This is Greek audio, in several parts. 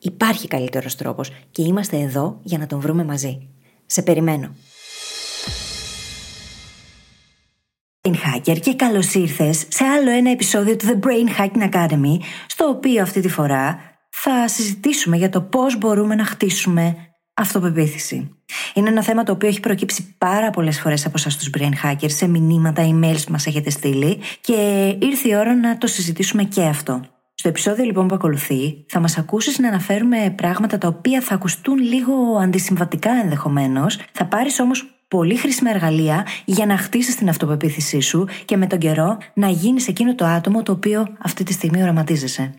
Υπάρχει καλύτερος τρόπος και είμαστε εδώ για να τον βρούμε μαζί. Σε περιμένω. Brain Hacker και καλώς ήρθες σε άλλο ένα επεισόδιο του The Brain Hacking Academy στο οποίο αυτή τη φορά θα συζητήσουμε για το πώς μπορούμε να χτίσουμε αυτοπεποίθηση. Είναι ένα θέμα το οποίο έχει προκύψει πάρα πολλές φορές από εσάς τους Brain Hackers σε μηνύματα, emails που μας έχετε στείλει και ήρθε η ώρα να το συζητήσουμε και αυτό. Στο επεισόδιο λοιπόν που ακολουθεί θα μας ακούσεις να αναφέρουμε πράγματα τα οποία θα ακουστούν λίγο αντισυμβατικά ενδεχομένως, θα πάρεις όμως πολύ χρήσιμα εργαλεία για να χτίσεις την αυτοπεποίθησή σου και με τον καιρό να γίνεις εκείνο το άτομο το οποίο αυτή τη στιγμή οραματίζεσαι.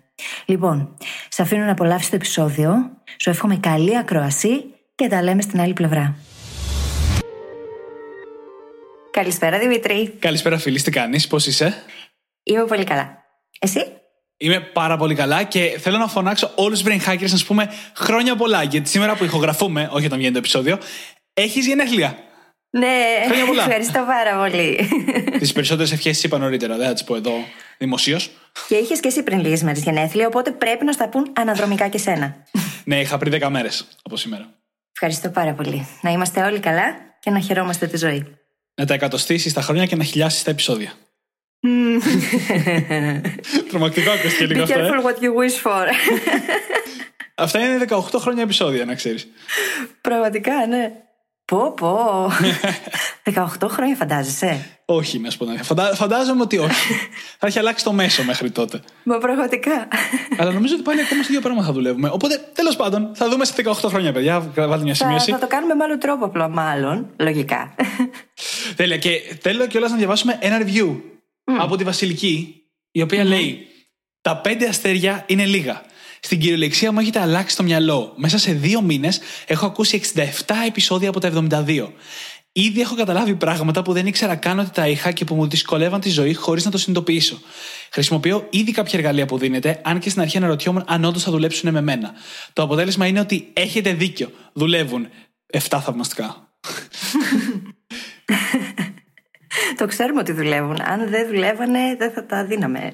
Λοιπόν, σε αφήνω να απολαύσεις το επεισόδιο, σου εύχομαι καλή ακροασή και τα λέμε στην άλλη πλευρά. Καλησπέρα Δημήτρη. Καλησπέρα φίλη, τι κάνεις, πώς είσαι; Είμαι πολύ καλά. Εσύ; Είμαι πάρα πολύ καλά και θέλω να φωνάξω όλους τους brain hackers να σου πούμε χρόνια πολλά. Γιατί σήμερα που ηχογραφούμε, όχι όταν βγαίνει το επεισόδιο, έχεις γενέθλια. Ναι, ευχαριστώ πάρα πολύ. Τις περισσότερες ευχές είπα νωρίτερα, δεν θα τις πω εδώ δημοσίως. Και είχες και εσύ πριν λίγες μέρες γενέθλια, οπότε πρέπει να στα πούν αναδρομικά και σένα. ναι, είχα πριν 10 μέρες από σήμερα. Ευχαριστώ πάρα πολύ. Να είμαστε όλοι καλά και να χαιρόμαστε τη ζωή. Να τα εκατοστήσεις τα χρόνια και να χιλιάσεις τα επεισόδια. Τρομακτικό ακούστηκε λίγο αυτό. Be careful what you wish for. Αυτά είναι 18 χρόνια επεισόδια, να ξέρεις. Πραγματικά, ναι. Πω, πω. 18 χρόνια φαντάζεσαι; Όχι, να σου πω. Φαντα... Φαντάζομαι ότι όχι. θα έχει αλλάξει το μέσο μέχρι τότε. Μα πραγματικά. Αλλά νομίζω ότι πάλι ακόμα στο ίδιο πράγμα θα δουλεύουμε. Οπότε, τέλος πάντων, θα δούμε σε 18 χρόνια, παιδιά. Βάλτε μια σημείωση. Θα, θα το κάνουμε με άλλο τρόπο απλά, μάλλον. Λογικά. Τέλεια. Και θέλω κιόλας να διαβάσουμε ένα review από τη Βασιλική, η οποία λέει: Τα πέντε αστέρια είναι λίγα. Στην κυριολεξία μου έχετε αλλάξει το μυαλό. Μέσα σε δύο μήνες έχω ακούσει 67 επεισόδια από τα 72. Ήδη έχω καταλάβει πράγματα που δεν ήξερα καν ότι τα είχα και που μου δυσκολεύαν τη ζωή χωρίς να το συνειδητοποιήσω. Χρησιμοποιώ ήδη κάποια εργαλεία που δίνετε, αν και στην αρχή αναρωτιόμουν αν όντως θα δουλέψουν με μένα. Το αποτέλεσμα είναι ότι έχετε δίκιο. Δουλεύουν. 7 θαυμαστικά. το ξέρουμε ότι δουλεύουν. Αν δεν δουλεύανε, δεν θα τα δίναμε.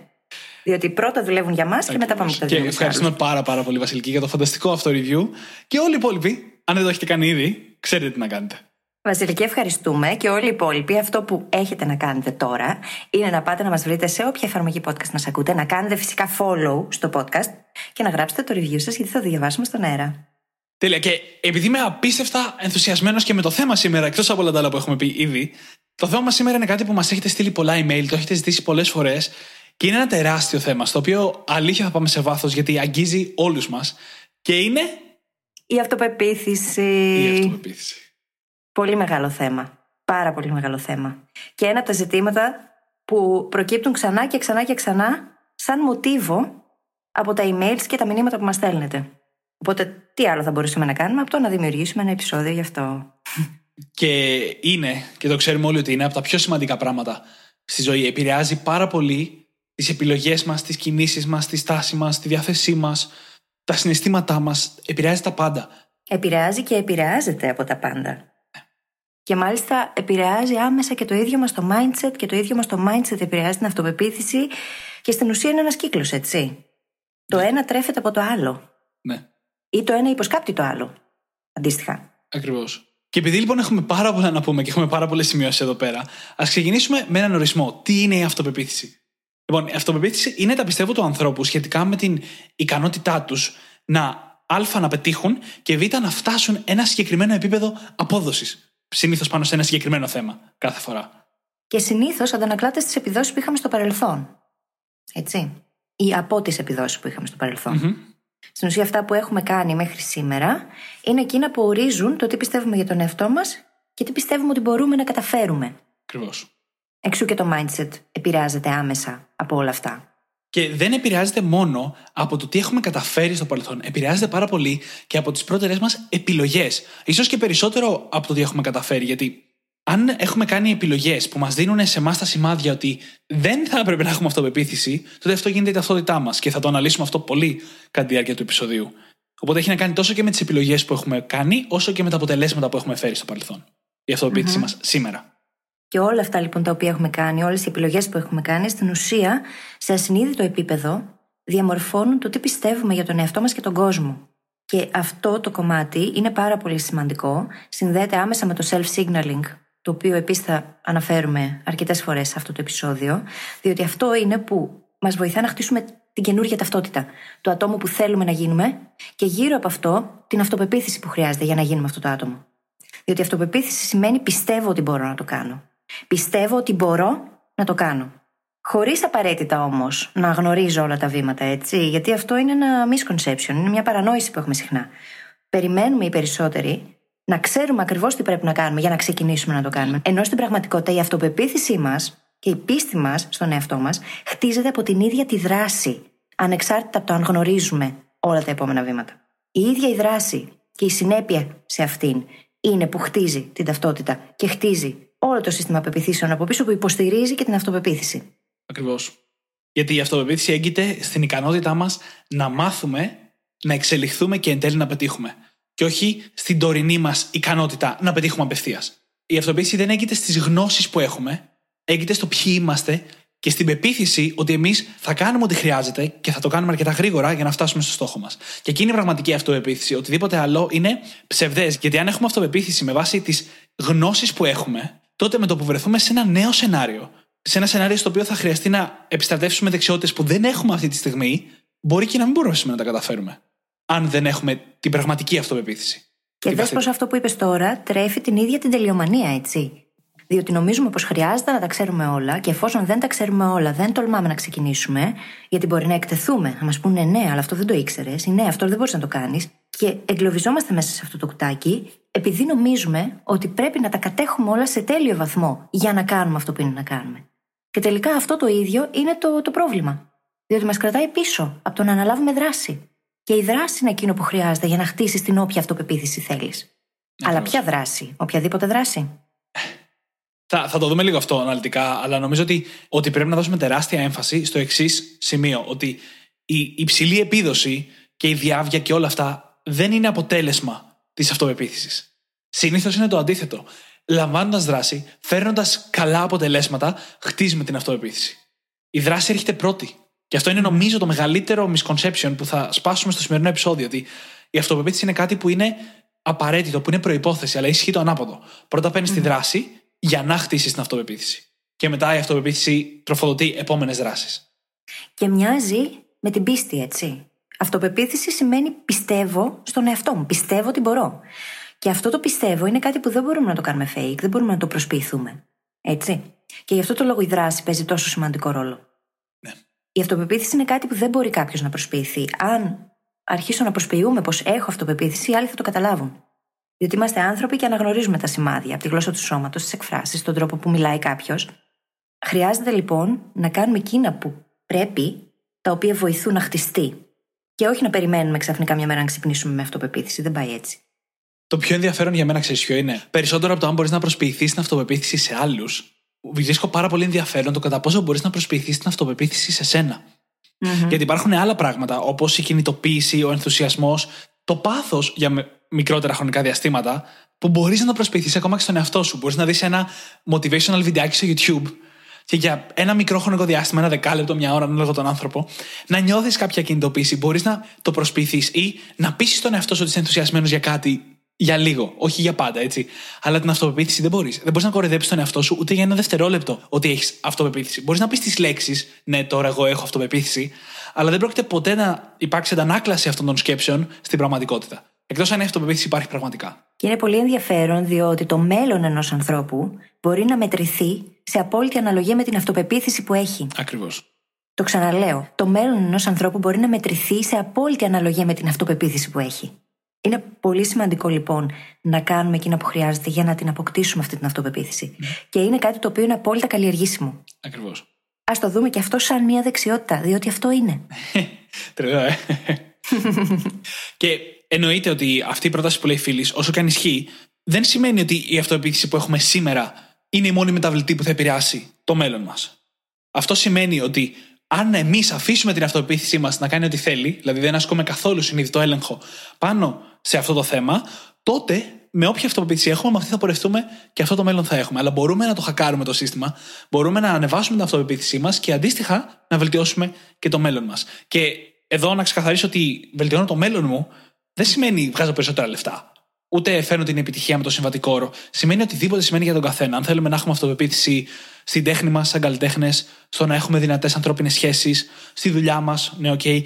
Διότι πρώτα δουλεύουν για μας και μετά πάμε και τα δίνουμε. Και ευχαριστούμε πάρα, πάρα πολύ, Βασιλική, για το φανταστικό αυτό review. Και όλοι οι υπόλοιποι, αν δεν το έχετε κάνει ήδη, ξέρετε τι να κάνετε. Βασιλική, ευχαριστούμε και όλοι οι υπόλοιποι. Αυτό που έχετε να κάνετε τώρα είναι να πάτε να μας βρείτε σε όποια εφαρμογή podcast μας ακούτε, να κάνετε φυσικά follow στο podcast και να γράψετε το review σας γιατί θα το διαβάσουμε στον αέρα. Τέλεια. Και επειδή είμαι απίστευτα ενθουσιασμένος και με το θέμα σήμερα, εκτός από όλα τα άλλα που έχουμε πει ήδη, το θέμα μας σήμερα είναι κάτι που μας έχετε στείλει πολλά email, το έχετε ζητήσει πολλές φορές και είναι ένα τεράστιο θέμα, στο οποίο αλήθεια θα πάμε σε βάθος γιατί αγγίζει όλους μας. Και είναι. Η αυτοπεποίθηση. Η αυτοπεποίθηση. Πολύ μεγάλο θέμα. Πάρα πολύ μεγάλο θέμα. Και ένα από τα ζητήματα που προκύπτουν ξανά και ξανά και ξανά σαν μοτίβο από τα emails και τα μηνύματα που μας στέλνετε. Οπότε, τι άλλο θα μπορούσαμε να κάνουμε από το να δημιουργήσουμε ένα επεισόδιο γι' αυτό; Και είναι, και το ξέρουμε όλοι ότι είναι από τα πιο σημαντικά πράγματα στη ζωή. Επηρεάζει πάρα πολύ τις επιλογές μας, τις κινήσεις μας, τη στάση μας, τη διάθεσή μας, τα συναισθήματά μας. Επηρεάζει τα πάντα. Επηρεάζει και επηρεάζεται από τα πάντα. Και μάλιστα επηρεάζει άμεσα και το ίδιο μας το mindset και το ίδιο μας το mindset επηρεάζει την αυτοπεποίθηση και στην ουσία είναι ένας κύκλος, έτσι. Το ένα τρέφεται από το άλλο. Ναι. Ή το ένα υποσκάπτει το άλλο. Αντίστοιχα. Ακριβώς. Και επειδή λοιπόν έχουμε πάρα πολλά να πούμε και έχουμε πάρα πολλές σημειώσεις εδώ πέρα, ας ξεκινήσουμε με έναν ορισμό. Τι είναι η αυτοπεποίθηση; Λοιπόν, η αυτοπεποίθηση είναι τα πιστεύω του ανθρώπου σχετικά με την ικανότητά τους να α να πετύχουν και β να φτάσουν ένα συγκεκριμένο επίπεδο απόδοσης. Συνήθως πάνω σε ένα συγκεκριμένο θέμα κάθε φορά. Και συνήθως αντανακλάται στις επιδόσεις που είχαμε στο παρελθόν. Έτσι. Ή από τις επιδόσεις που είχαμε στο παρελθον Mm-hmm. Στην ουσία, αυτά που έχουμε κάνει μέχρι σήμερα είναι εκείνα που ορίζουν το τι πιστεύουμε για τον εαυτό μας και τι πιστεύουμε ότι μπορούμε να καταφέρουμε. Ακριβώς. Εξού και το mindset επηρεάζεται άμεσα από όλα αυτά. Και δεν επηρεάζεται μόνο από το τι έχουμε καταφέρει στο παρελθόν. Επηρεάζεται πάρα πολύ και από τις πρώτερες μας επιλογές. σω και περισσότερο από το τι έχουμε καταφέρει. Γιατί αν έχουμε κάνει επιλογές που μας δίνουν σε εμάς τα σημάδια ότι δεν θα έπρεπε να έχουμε αυτοπεποίθηση, τότε αυτό γίνεται η ταυτότητά μας. Και θα το αναλύσουμε αυτό πολύ κατά τη διάρκεια του επεισοδίου. Οπότε έχει να κάνει τόσο και με τις επιλογές που έχουμε κάνει, όσο και με τα αποτελέσματα που έχουμε φέρει στο παρελθόν. Η αυτοπεποίθηση μας σήμερα. Και όλα αυτά λοιπόν τα οποία έχουμε κάνει, όλες οι επιλογές που έχουμε κάνει, στην ουσία, σε ασυνείδητο επίπεδο, διαμορφώνουν το τι πιστεύουμε για τον εαυτό μας και τον κόσμο. Και αυτό το κομμάτι είναι πάρα πολύ σημαντικό. Συνδέεται άμεσα με το self-signaling, το οποίο επίσης θα αναφέρουμε αρκετές φορές σε αυτό το επεισόδιο, διότι αυτό είναι που μας βοηθά να χτίσουμε την καινούργια ταυτότητα του ατόμου που θέλουμε να γίνουμε και γύρω από αυτό την αυτοπεποίθηση που χρειάζεται για να γίνουμε αυτό το άτομο. Διότι αυτοπεποίθηση σημαίνει πιστεύω ότι μπορώ να το κάνω. Πιστεύω ότι μπορώ να το κάνω. Χωρίς απαραίτητα όμως να γνωρίζω όλα τα βήματα, έτσι. Γιατί αυτό είναι ένα misconception, είναι μια παρανόηση που έχουμε συχνά. Περιμένουμε οι περισσότεροι να ξέρουμε ακριβώς τι πρέπει να κάνουμε για να ξεκινήσουμε να το κάνουμε. Ενώ στην πραγματικότητα η αυτοπεποίθησή μας και η πίστη μας στον εαυτό μας χτίζεται από την ίδια τη δράση, ανεξάρτητα από το αν γνωρίζουμε όλα τα επόμενα βήματα. Η ίδια η δράση και η συνέπεια σε αυτήν είναι που χτίζει την ταυτότητα και χτίζει όλο το σύστημα πεπιθήσεων από πίσω που υποστηρίζει και την αυτοπεποίθηση. Ακριβώς. Γιατί η αυτοπεποίθηση έγκυται στην ικανότητά μας να μάθουμε, να εξελιχθούμε και εν τέλει να πετύχουμε. Και όχι στην τωρινή μας ικανότητα να πετύχουμε απευθείας. Η αυτοπεποίθηση δεν έγκυται στις γνώσεις που έχουμε, έγκυται στο ποιοι είμαστε και στην πεποίθηση ότι εμείς θα κάνουμε ό,τι χρειάζεται και θα το κάνουμε αρκετά γρήγορα για να φτάσουμε στο στόχο μας. Και εκείνη η πραγματική αυτοπεποίθηση. Οτιδήποτε άλλο είναι ψευδές. Γιατί αν έχουμε αυτοπεποίθηση με βάση τις γνώσεις που έχουμε, τότε με το που βρεθούμε σε ένα νέο σενάριο, σε ένα σενάριο στο οποίο θα χρειαστεί να επιστρατεύσουμε δεξιότητες που δεν έχουμε αυτή τη στιγμή, μπορεί και να μην μπορούμε να τα καταφέρουμε. Αν δεν έχουμε την πραγματική αυτοπεποίθηση. Και δες πως αυτό που είπες τώρα τρέφει την ίδια την τελειομανία, έτσι. Διότι νομίζουμε πως χρειάζεται να τα ξέρουμε όλα και εφόσον δεν τα ξέρουμε όλα, δεν τολμάμε να ξεκινήσουμε, γιατί μπορεί να εκτεθούμε, να μας πούνε ναι, αλλά αυτό δεν το ήξερες, ή ναι, αυτό δεν μπορείς να το κάνεις, και εγκλωβιζόμαστε μέσα σε αυτό το κουτάκι, επειδή νομίζουμε ότι πρέπει να τα κατέχουμε όλα σε τέλειο βαθμό για να κάνουμε αυτό που είναι να κάνουμε. Και τελικά αυτό το ίδιο είναι το, το πρόβλημα. Διότι μας κρατάει πίσω από το να αναλάβουμε δράση. Και η δράση είναι εκείνο που χρειάζεται για να χτίσεις την όποια αυτοπεποίθηση θέλεις. Αλλά ποια δράση, οποιαδήποτε δράση; Θα, θα το δούμε λίγο αυτό αναλυτικά, αλλά νομίζω ότι, ότι πρέπει να δώσουμε τεράστια έμφαση στο εξής σημείο. Ότι η υψηλή επίδοση και η διάβια και όλα αυτά δεν είναι αποτέλεσμα της αυτοπεποίθησης. Συνήθως είναι το αντίθετο. Λαμβάνοντας δράση, φέρνοντας καλά αποτελέσματα, χτίζουμε την αυτοπεποίθηση. Η δράση έρχεται πρώτη. Και αυτό είναι νομίζω το μεγαλύτερο misconception που θα σπάσουμε στο σημερινό επεισόδιο. Ότι η αυτοπεποίθηση είναι κάτι που είναι απαραίτητο, που είναι προπόθεση, αλλά ισχύει το ανάποδο. Πρώτα παίρνεις τη δράση για να χτίσεις την αυτοπεποίθηση. Και μετά η αυτοπεποίθηση τροφοδοτεί επόμενες δράσεις. Και μοιάζει με την πίστη, έτσι. Αυτοπεποίθηση σημαίνει πιστεύω στον εαυτό μου. Πιστεύω ότι μπορώ. Και αυτό το πιστεύω είναι κάτι που δεν μπορούμε να το κάνουμε fake, δεν μπορούμε να το προσποιηθούμε. Έτσι. Και γι' αυτό το λόγο η δράση παίζει τόσο σημαντικό ρόλο. Ναι. Η αυτοπεποίθηση είναι κάτι που δεν μπορεί κάποιος να προσποιηθεί. Αν αρχίσω να προσποιούμε πως έχω αυτοπεποίθηση, οι άλλοι θα το καταλάβουν. Διότι είμαστε άνθρωποι και αναγνωρίζουμε τα σημάδια από τη γλώσσα του σώματος, τις εκφράσεις, τον τρόπο που μιλάει κάποιος. Χρειάζεται λοιπόν να κάνουμε εκείνα που πρέπει, τα οποία βοηθούν να χτιστεί. Και όχι να περιμένουμε ξαφνικά μια μέρα να ξυπνήσουμε με αυτοπεποίθηση. Δεν πάει έτσι. Το πιο ενδιαφέρον για μένα, ξέρεις ποιο είναι; Περισσότερο από το αν μπορείς να προσποιηθείς την αυτοπεποίθηση σε άλλους, βρίσκω πάρα πολύ ενδιαφέρον το κατά πόσο μπορείς να προσποιηθείς την αυτοπεποίθηση σε σένα. Mm-hmm. Γιατί υπάρχουν άλλα πράγματα, όπως η κινητοποίηση, ο ενθουσιασμός, το πάθος για μικρότερα χρονικά διαστήματα, που μπορείς να το προσποιηθείς ακόμα και στον εαυτό σου. Μπορείς να δεις ένα motivational βιντεάκι στο YouTube και για ένα μικρό χρονικό διάστημα, ένα δεκάλεπτο, μια ώρα, ανάλογα τον άνθρωπο, να νιώθεις κάποια κινητοποίηση. Μπορείς να το προσποιηθείς ή να πείσεις τον εαυτό σου ότι είσαι ενθουσιασμένος για κάτι για λίγο, όχι για πάντα, έτσι. Αλλά την αυτοπεποίθηση δεν μπορείς. Δεν μπορείς να κοροϊδέψεις τον εαυτό σου ούτε για ένα δευτερόλεπτο ότι έχεις αυτοπεποίθηση. Μπορείς να πεις τις λέξεις, Ναι, τώρα εγώ έχω αυτοπεποίθηση, αλλά δεν πρόκειται ποτέ να υπάρξει αντανάκλαση αυτών των σκέψεων στην πραγματικότητα. Εκτός αν η αυτοπεποίθηση υπάρχει πραγματικά. Και είναι πολύ ενδιαφέρον διότι το μέλλον ενός ανθρώπου μπορεί να μετρηθεί σε απόλυτη αναλογία με την αυτοπεποίθηση που έχει. Ακριβώς. Το ξαναλέω. Το μέλλον ενός ανθρώπου μπορεί να μετρηθεί σε απόλυτη αναλογία με την αυτοπεποίθηση που έχει. Είναι πολύ σημαντικό λοιπόν να κάνουμε εκείνα που χρειάζεται για να την αποκτήσουμε αυτή την αυτοπεποίθηση. Ναι. Και είναι κάτι το οποίο είναι απόλυτα καλλιεργήσιμο. Ακριβώς. Α το δούμε και αυτό σαν μια δεξιότητα, διότι αυτό είναι. Τρελό, ε. και εννοείται ότι αυτή η πρόταση που λέει φίλης, όσο και αν ισχύει, δεν σημαίνει ότι η αυτοπεποίθηση που έχουμε σήμερα είναι η μόνη μεταβλητή που θα επηρεάσει το μέλλον μας. Αυτό σημαίνει ότι αν εμείς αφήσουμε την αυτοπεποίθησή μας να κάνει ό,τι θέλει, δηλαδή δεν ασκούμε καθόλου συνειδητό έλεγχο πάνω σε αυτό το θέμα, τότε με όποια αυτοπεποίθηση έχουμε, με αυτή θα πορευτούμε και αυτό το μέλλον θα έχουμε. Αλλά μπορούμε να το χακάρουμε το σύστημα, μπορούμε να ανεβάσουμε την αυτοπεποίθησή μας και αντίστοιχα να βελτιώσουμε και το μέλλον μας. Και εδώ να ξεκαθαρίσω ότι βελτιώνω το μέλλον μου δεν σημαίνει βγάζω περισσότερα λεφτά. Ούτε φέρνω την επιτυχία με το συμβατικό όρο. Σημαίνει οτιδήποτε σημαίνει για τον καθένα. Αν θέλουμε να έχουμε αυτοπεποίθηση στην τέχνη μας, σαν καλλιτέχνες, στο να έχουμε δυνατές ανθρώπινες σχέσεις, στη δουλειά μας, ναι, okay,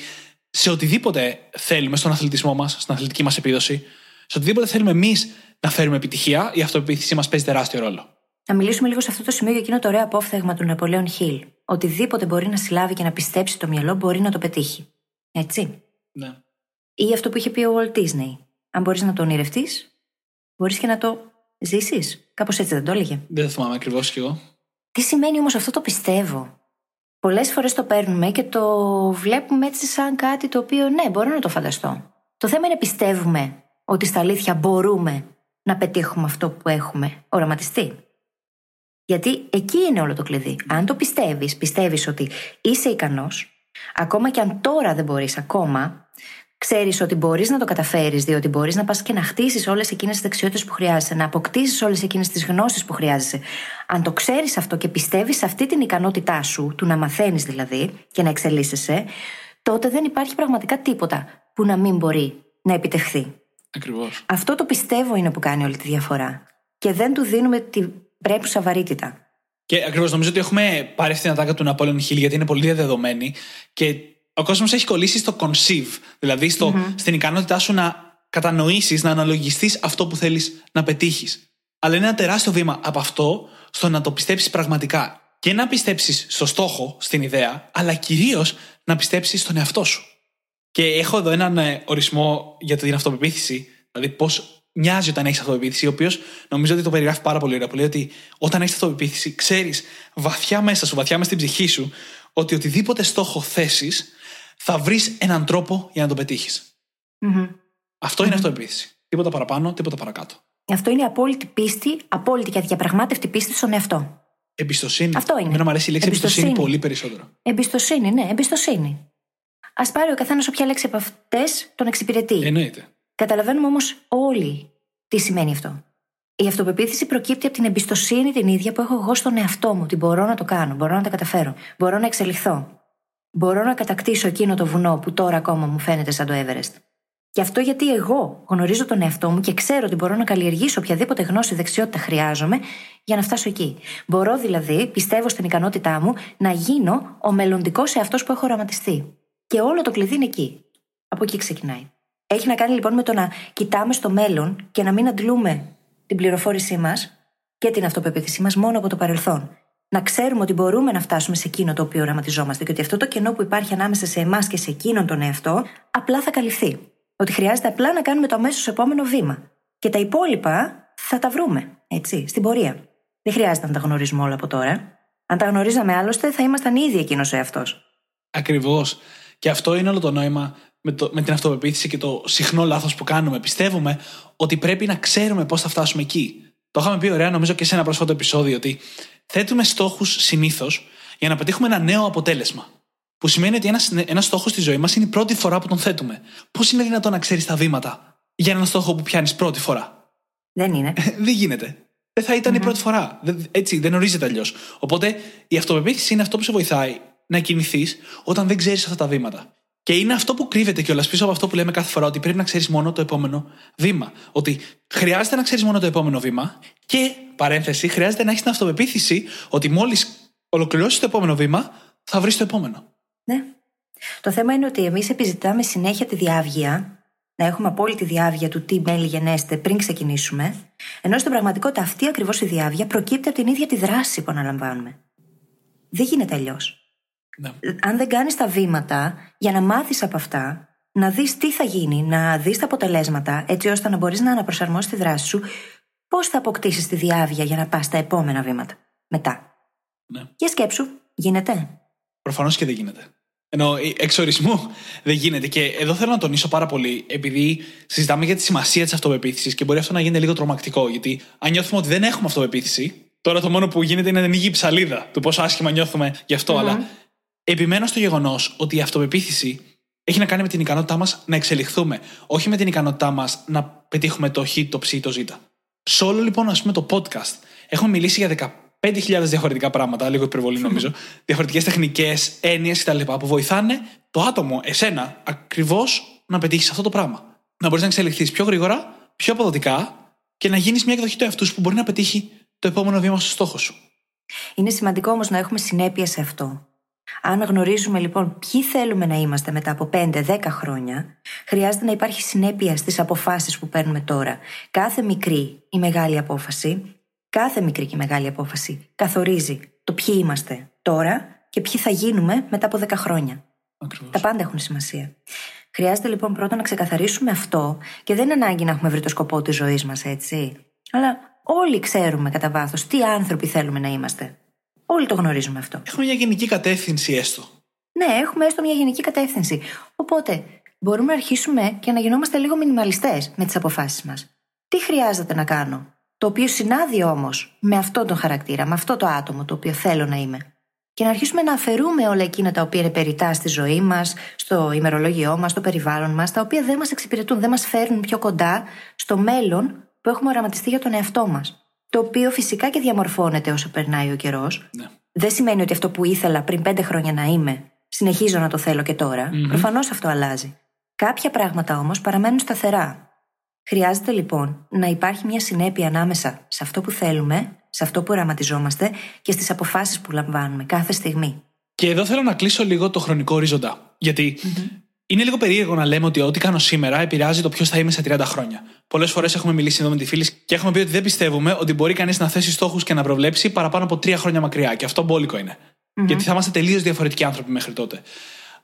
σε οτιδήποτε θέλουμε, στον αθλητισμό μας, στην αθλητική μας επίδοση, σε οτιδήποτε θέλουμε εμείς να φέρουμε επιτυχία, η αυτοπεποίθησή μας παίζει τεράστιο ρόλο. Να μιλήσουμε λίγο σε αυτό το σημείο για εκείνο το ωραίο απόφθεγμα του Ναπολέον Χιλ. Οτιδήποτε μπορεί να συλλάβει και να πιστέψει το μυαλό μπορεί να το πετύχει. Έτσι. Ναι. Ή αυτό που είχε πει ο Walt Disney. Αν μπορείς να το ονειρευτεί, μπορείς και να το ζήσεις. Κάπως έτσι δεν το έλεγε. Δεν το θυμάμαι ακριβώς κι εγώ. Τι σημαίνει όμως αυτό το πιστεύω; Πολλές φορές το παίρνουμε και το βλέπουμε έτσι σαν κάτι το οποίο ναι, μπορώ να το φανταστώ. Το θέμα είναι πιστεύουμε ότι στα αλήθεια μπορούμε να πετύχουμε αυτό που έχουμε οραματιστεί; Γιατί εκεί είναι όλο το κλειδί. Αν το πιστεύεις, πιστεύεις ότι είσαι ικανός, ακόμα και αν τώρα δεν μπορείς ακόμα, ξέρεις ότι μπορείς να το καταφέρεις, διότι μπορείς να πας και να χτίσεις όλες εκείνες τις δεξιότητες που χρειάζεσαι, να αποκτήσεις όλες εκείνες τις γνώσεις που χρειάζεσαι. Αν το ξέρεις αυτό και πιστεύεις σε αυτή την ικανότητά σου, του να μαθαίνεις δηλαδή και να εξελίσσεσαι, τότε δεν υπάρχει πραγματικά τίποτα που να μην μπορεί να επιτευχθεί. Ακριβώς. Αυτό το πιστεύω είναι που κάνει όλη τη διαφορά. Και δεν του δίνουμε την πρέπουσα βαρύτητα. Και ακριβώς νομίζω ότι έχουμε πάρει αυτή την ατάκα του Ναπόλεον Χιλ γιατί είναι πολύ διαδεδομένη και ο κόσμος έχει κολλήσει στο conceive, δηλαδή στο, mm-hmm. στην ικανότητά σου να κατανοήσεις, να αναλογιστείς αυτό που θέλεις να πετύχεις. Αλλά είναι ένα τεράστιο βήμα από αυτό στο να το πιστέψεις πραγματικά. Και να πιστέψεις στο στόχο, στην ιδέα, αλλά κυρίως να πιστέψεις στον εαυτό σου. Και έχω εδώ έναν ε, ορισμό για την αυτοπεποίθηση, δηλαδή πώς μοιάζει όταν έχεις αυτοπεποίθηση, ο οποίος νομίζω ότι το περιγράφει πάρα πολύ ωραία. Που λέει ότι όταν έχεις αυτοπεποίθηση, ξέρεις βαθιά μέσα σου, βαθιά μέσα στην ψυχή σου, ότι οτιδήποτε στόχο θέσεις, θα βρεις έναν τρόπο για να το πετύχεις. Mm-hmm. Αυτό είναι mm-hmm. αυτοεπίθεση. Τίποτα παραπάνω, τίποτα παρακάτω. Αυτό είναι απόλυτη πίστη, απόλυτη και αδιαπραγμάτευτη πίστη στον εαυτό. Εμπιστοσύνη. Αυτό είναι. Εμένα μου αρέσει η λέξη εμπιστοσύνη. εμπιστοσύνη πολύ περισσότερο. Εμπιστοσύνη, ναι, εμπιστοσύνη. Α πάρει ο καθένας όποια λέξη από αυτές τον εξυπηρετεί. Εννοείται. Καταλαβαίνουμε όμως όλοι τι σημαίνει αυτό. Η αυτοπεποίθηση προκύπτει από την εμπιστοσύνη την ίδια που έχω εγώ στον εαυτό μου. Ότι μπορώ να το κάνω, μπορώ να τα καταφέρω, μπορώ να εξελιχθώ. Μπορώ να κατακτήσω εκείνο το βουνό που τώρα ακόμα μου φαίνεται σαν το Everest. Και αυτό γιατί εγώ γνωρίζω τον εαυτό μου και ξέρω ότι μπορώ να καλλιεργήσω οποιαδήποτε γνώση ή δεξιότητα χρειάζομαι για να φτάσω εκεί. Μπορώ δηλαδή, πιστεύω στην ικανότητά μου, να γίνω ο μελλοντικός εαυτός που έχω οραματιστεί. Και όλο το κλειδί είναι εκεί. Από εκεί ξεκινάει. Έχει να κάνει λοιπόν με το να κοιτάμε στο μέλλον και να μην αντλούμε την πληροφόρησή μας και την αυτοπεποίθησή μας μόνο από το παρελθόν να ξέρουμε ότι μπορούμε να φτάσουμε σε εκείνο το οποίο οραματιζόμαστε και ότι αυτό το κενό που υπάρχει ανάμεσα σε εμάς και σε εκείνον τον εαυτό απλά θα καλυφθεί. Ότι χρειάζεται απλά να κάνουμε το αμέσως επόμενο βήμα. Και τα υπόλοιπα θα τα βρούμε, έτσι, στην πορεία. Δεν χρειάζεται να τα γνωρίζουμε όλα από τώρα. Αν τα γνωρίζαμε άλλωστε, θα ήμασταν ήδη εκείνος ο εαυτός. Ακριβώς. Και αυτό είναι όλο το νόημα με, το, με την αυτοπεποίθηση και το συχνό λάθος που κάνουμε. Πιστεύουμε ότι πρέπει να ξέρουμε πώς θα φτάσουμε εκεί. Το είχαμε πει ωραία, νομίζω και σε ένα πρόσφατο επεισόδιο, ότι θέτουμε στόχους συνήθως για να πετύχουμε ένα νέο αποτέλεσμα. Που σημαίνει ότι ένας ένας στόχος στη ζωή μας είναι η πρώτη φορά που τον θέτουμε. Πώς είναι δυνατόν να ξέρεις τα βήματα για έναν στόχο που πιάνεις πρώτη φορά; Δεν είναι. δεν γίνεται. Δεν θα ηταν η πρώτη φορά. Έτσι, δεν ορίζεται αλλιώς. Οπότε η αυτοπεποίθηση είναι αυτό που σε βοηθάει να κινηθείς όταν δεν ξέρεις αυτά τα βήματα. Και είναι αυτό που κρύβεται κιόλας πίσω από αυτό που λέμε κάθε φορά, ότι πρέπει να ξέρεις μόνο το επόμενο βήμα. Ότι χρειάζεται να ξέρεις μόνο το επόμενο βήμα και, παρένθεση, χρειάζεται να έχεις την αυτοπεποίθηση ότι μόλις ολοκληρώσεις το επόμενο βήμα, θα βρεις το επόμενο. Ναι. Το θέμα είναι ότι εμείς επιζητάμε συνέχεια τη διάβγεια, να έχουμε απόλυτη διάβγεια του τι μέλη γενέστε πριν ξεκινήσουμε, ενώ στην πραγματικότητα αυτή ακριβώς η διάβγεια προκύπτει από την ίδια τη δράση που αναλαμβάνουμε. Δεν γίνεται αλλιώς. Ναι. Αν δεν κάνεις τα βήματα για να μάθεις από αυτά, να δεις τι θα γίνει, να δεις τα αποτελέσματα, έτσι ώστε να μπορείς να αναπροσαρμόσεις τη δράση σου, πώς θα αποκτήσεις τη διάβια για να πας στα επόμενα βήματα μετά. Ναι. Και σκέψου, γίνεται. Προφανώς και δεν γίνεται. Ενώ εξορισμού δεν γίνεται. Και εδώ θέλω να τονίσω πάρα πολύ, επειδή συζητάμε για τη σημασία της αυτοπεποίθησης και μπορεί αυτό να γίνει λίγο τρομακτικό. Γιατί αν νιώθουμε ότι δεν έχουμε αυτοπεποίθηση, τώρα το μόνο που γίνεται είναι να ανοίγει η ψαλίδα του πόσο άσχημα νιώθουμε γι' αυτό. Αλλά επιμένω στο γεγονός ότι η αυτοπεποίθηση έχει να κάνει με την ικανότητά μας να εξελιχθούμε, όχι με την ικανότητά μας να πετύχουμε το χ, το ψ ή το ζ. Σε όλο λοιπόν, ας πούμε, το podcast έχουμε μιλήσει για 15.000 διαφορετικά πράγματα, λίγο υπερβολή νομίζω, διαφορετικές τεχνικές, έννοιες κτλ. που βοηθάνε το άτομο, εσένα, ακριβώς να πετύχεις αυτό το πράγμα. Να μπορείς να εξελιχθείς πιο γρήγορα, πιο αποδοτικά και να γίνεις μια εκδοχή του εαυτού που μπορεί να πετύχει το επόμενο βήμα στο στόχο σου. Είναι σημαντικό όμως να έχουμε συνέπεια σε αυτό. Αν γνωρίζουμε λοιπόν ποιοι θέλουμε να είμαστε μετά από 5-10 χρόνια, χρειάζεται να υπάρχει συνέπεια στις αποφάσεις που παίρνουμε τώρα. Κάθε μικρή ή μεγάλη απόφαση, κάθε μικρή και μεγάλη απόφαση καθορίζει το ποιοι είμαστε τώρα και ποιοι θα γίνουμε μετά από 10 χρόνια. Ακριβώς. Τα πάντα έχουν σημασία. Χρειάζεται λοιπόν πρώτα να ξεκαθαρίσουμε αυτό και δεν είναι ανάγκη να έχουμε βρει το σκοπό της ζωής μας, έτσι. Αλλά όλοι ξέρουμε κατά βάθος τι άνθρωποι θέλουμε να είμαστε. Όλοι το γνωρίζουμε αυτό. Έχουμε μια γενική κατεύθυνση έστω. Ναι, έχουμε έστω μια γενική κατεύθυνση. Οπότε μπορούμε να αρχίσουμε και να γινόμαστε λίγο μινιμαλιστές με τις αποφάσεις μας. Τι χρειάζεται να κάνω, το οποίο συνάδει όμως με αυτόν τον χαρακτήρα, με αυτό το άτομο το οποίο θέλω να είμαι. Και να αρχίσουμε να αφαιρούμε όλα εκείνα τα οποία είναι περιτά στη ζωή μας, στο ημερολόγιό μας, στο περιβάλλον μας, τα οποία δεν μας εξυπηρετούν, δεν μας φέρνουν πιο κοντά στο μέλλον που έχουμε οραματιστεί για τον εαυτό μας. Το οποίο φυσικά και διαμορφώνεται όσο περνάει ο καιρός. Ναι. Δεν σημαίνει ότι αυτό που ήθελα πριν πέντε χρόνια να είμαι, συνεχίζω να το θέλω και τώρα. Mm-hmm. Προφανώς αυτό αλλάζει. Κάποια πράγματα όμως παραμένουν σταθερά. Χρειάζεται λοιπόν να υπάρχει μια συνέπεια ανάμεσα σε αυτό που θέλουμε, σε αυτό που οραματιζόμαστε και στις αποφάσεις που λαμβάνουμε κάθε στιγμή. Και εδώ θέλω να κλείσω λίγο το χρονικό ορίζοντα. Γιατί mm-hmm. Είναι λίγο περίεργο να λέμε ότι ό,τι κάνω σήμερα επηρεάζει το ποιος θα είμαι σε 30 χρόνια. Πολλές φορές έχουμε μιλήσει εδώ με τη φίλη και έχουμε πει ότι δεν πιστεύουμε ότι μπορεί κανείς να θέσει στόχους και να προβλέψει παραπάνω από τρία χρόνια μακριά. Και αυτό μπόλικο είναι. Mm-hmm. Γιατί θα είμαστε τελείως διαφορετικοί άνθρωποι μέχρι τότε.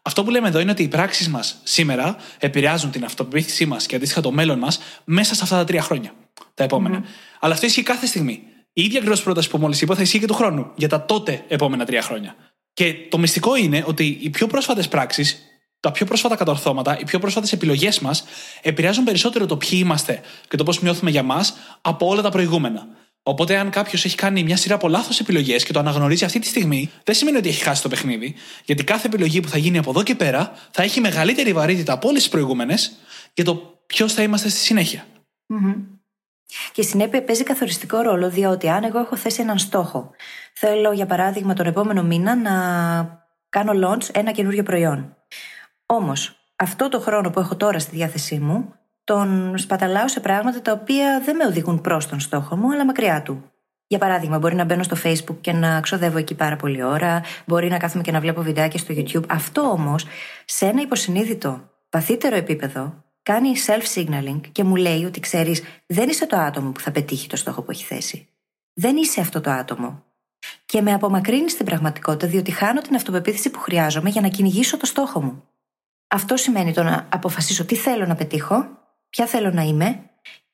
Αυτό που λέμε εδώ είναι ότι οι πράξεις μας σήμερα επηρεάζουν την αυτοπεποίθησή μας και αντίστοιχα το μέλλον μας μέσα σε αυτά τα τρία χρόνια. Τα επόμενα. Mm-hmm. Αλλά αυτό ισχύει κάθε στιγμή. Η ίδια ακριβώς πρόταση που μόλις είπα θα ισχύει και του χρόνου. Για τα τότε επόμενα τρία χρόνια. Και το μυστικό είναι ότι οι πιο πρόσφατες πράξεις, τα πιο πρόσφατα κατορθώματα, οι πιο πρόσφατες επιλογές μας επηρεάζουν περισσότερο το ποιοι είμαστε και το πώς νιώθουμε για μας από όλα τα προηγούμενα. Οπότε, αν κάποιος έχει κάνει μια σειρά από λάθος επιλογές και το αναγνωρίζει αυτή τη στιγμή, δεν σημαίνει ότι έχει χάσει το παιχνίδι, γιατί κάθε επιλογή που θα γίνει από εδώ και πέρα θα έχει μεγαλύτερη βαρύτητα από όλες τις προηγούμενες για το ποιος θα είμαστε στη συνέχεια. Mm-hmm. Και η συνέπεια παίζει καθοριστικό ρόλο, διότι αν εγώ έχω θέσει έναν στόχο, θέλω για παράδειγμα τον επόμενο μήνα να κάνω launch ένα καινούριο προϊόν. Όμως, αυτό το χρόνο που έχω τώρα στη διάθεσή μου τον σπαταλάω σε πράγματα τα οποία δεν με οδηγούν προς τον στόχο μου, αλλά μακριά του. Για παράδειγμα, μπορεί να μπαίνω στο Facebook και να ξοδεύω εκεί πάρα πολλή ώρα, μπορεί να κάθομαι και να βλέπω βιντεάκια στο YouTube. Αυτό όμως, σε ένα υποσυνείδητο, βαθύτερο επίπεδο, κάνει self-signaling και μου λέει ότι ξέρεις, δεν είσαι το άτομο που θα πετύχει το στόχο που έχει θέσει. Δεν είσαι αυτό το άτομο. Και με απομακρύνεις στην πραγματικότητα, διότι χάνω την αυτοπεποίθηση που χρειάζομαι για να κυνηγήσω το στόχο μου. Αυτό σημαίνει το να αποφασίσω τι θέλω να πετύχω ποια θέλω να είμαι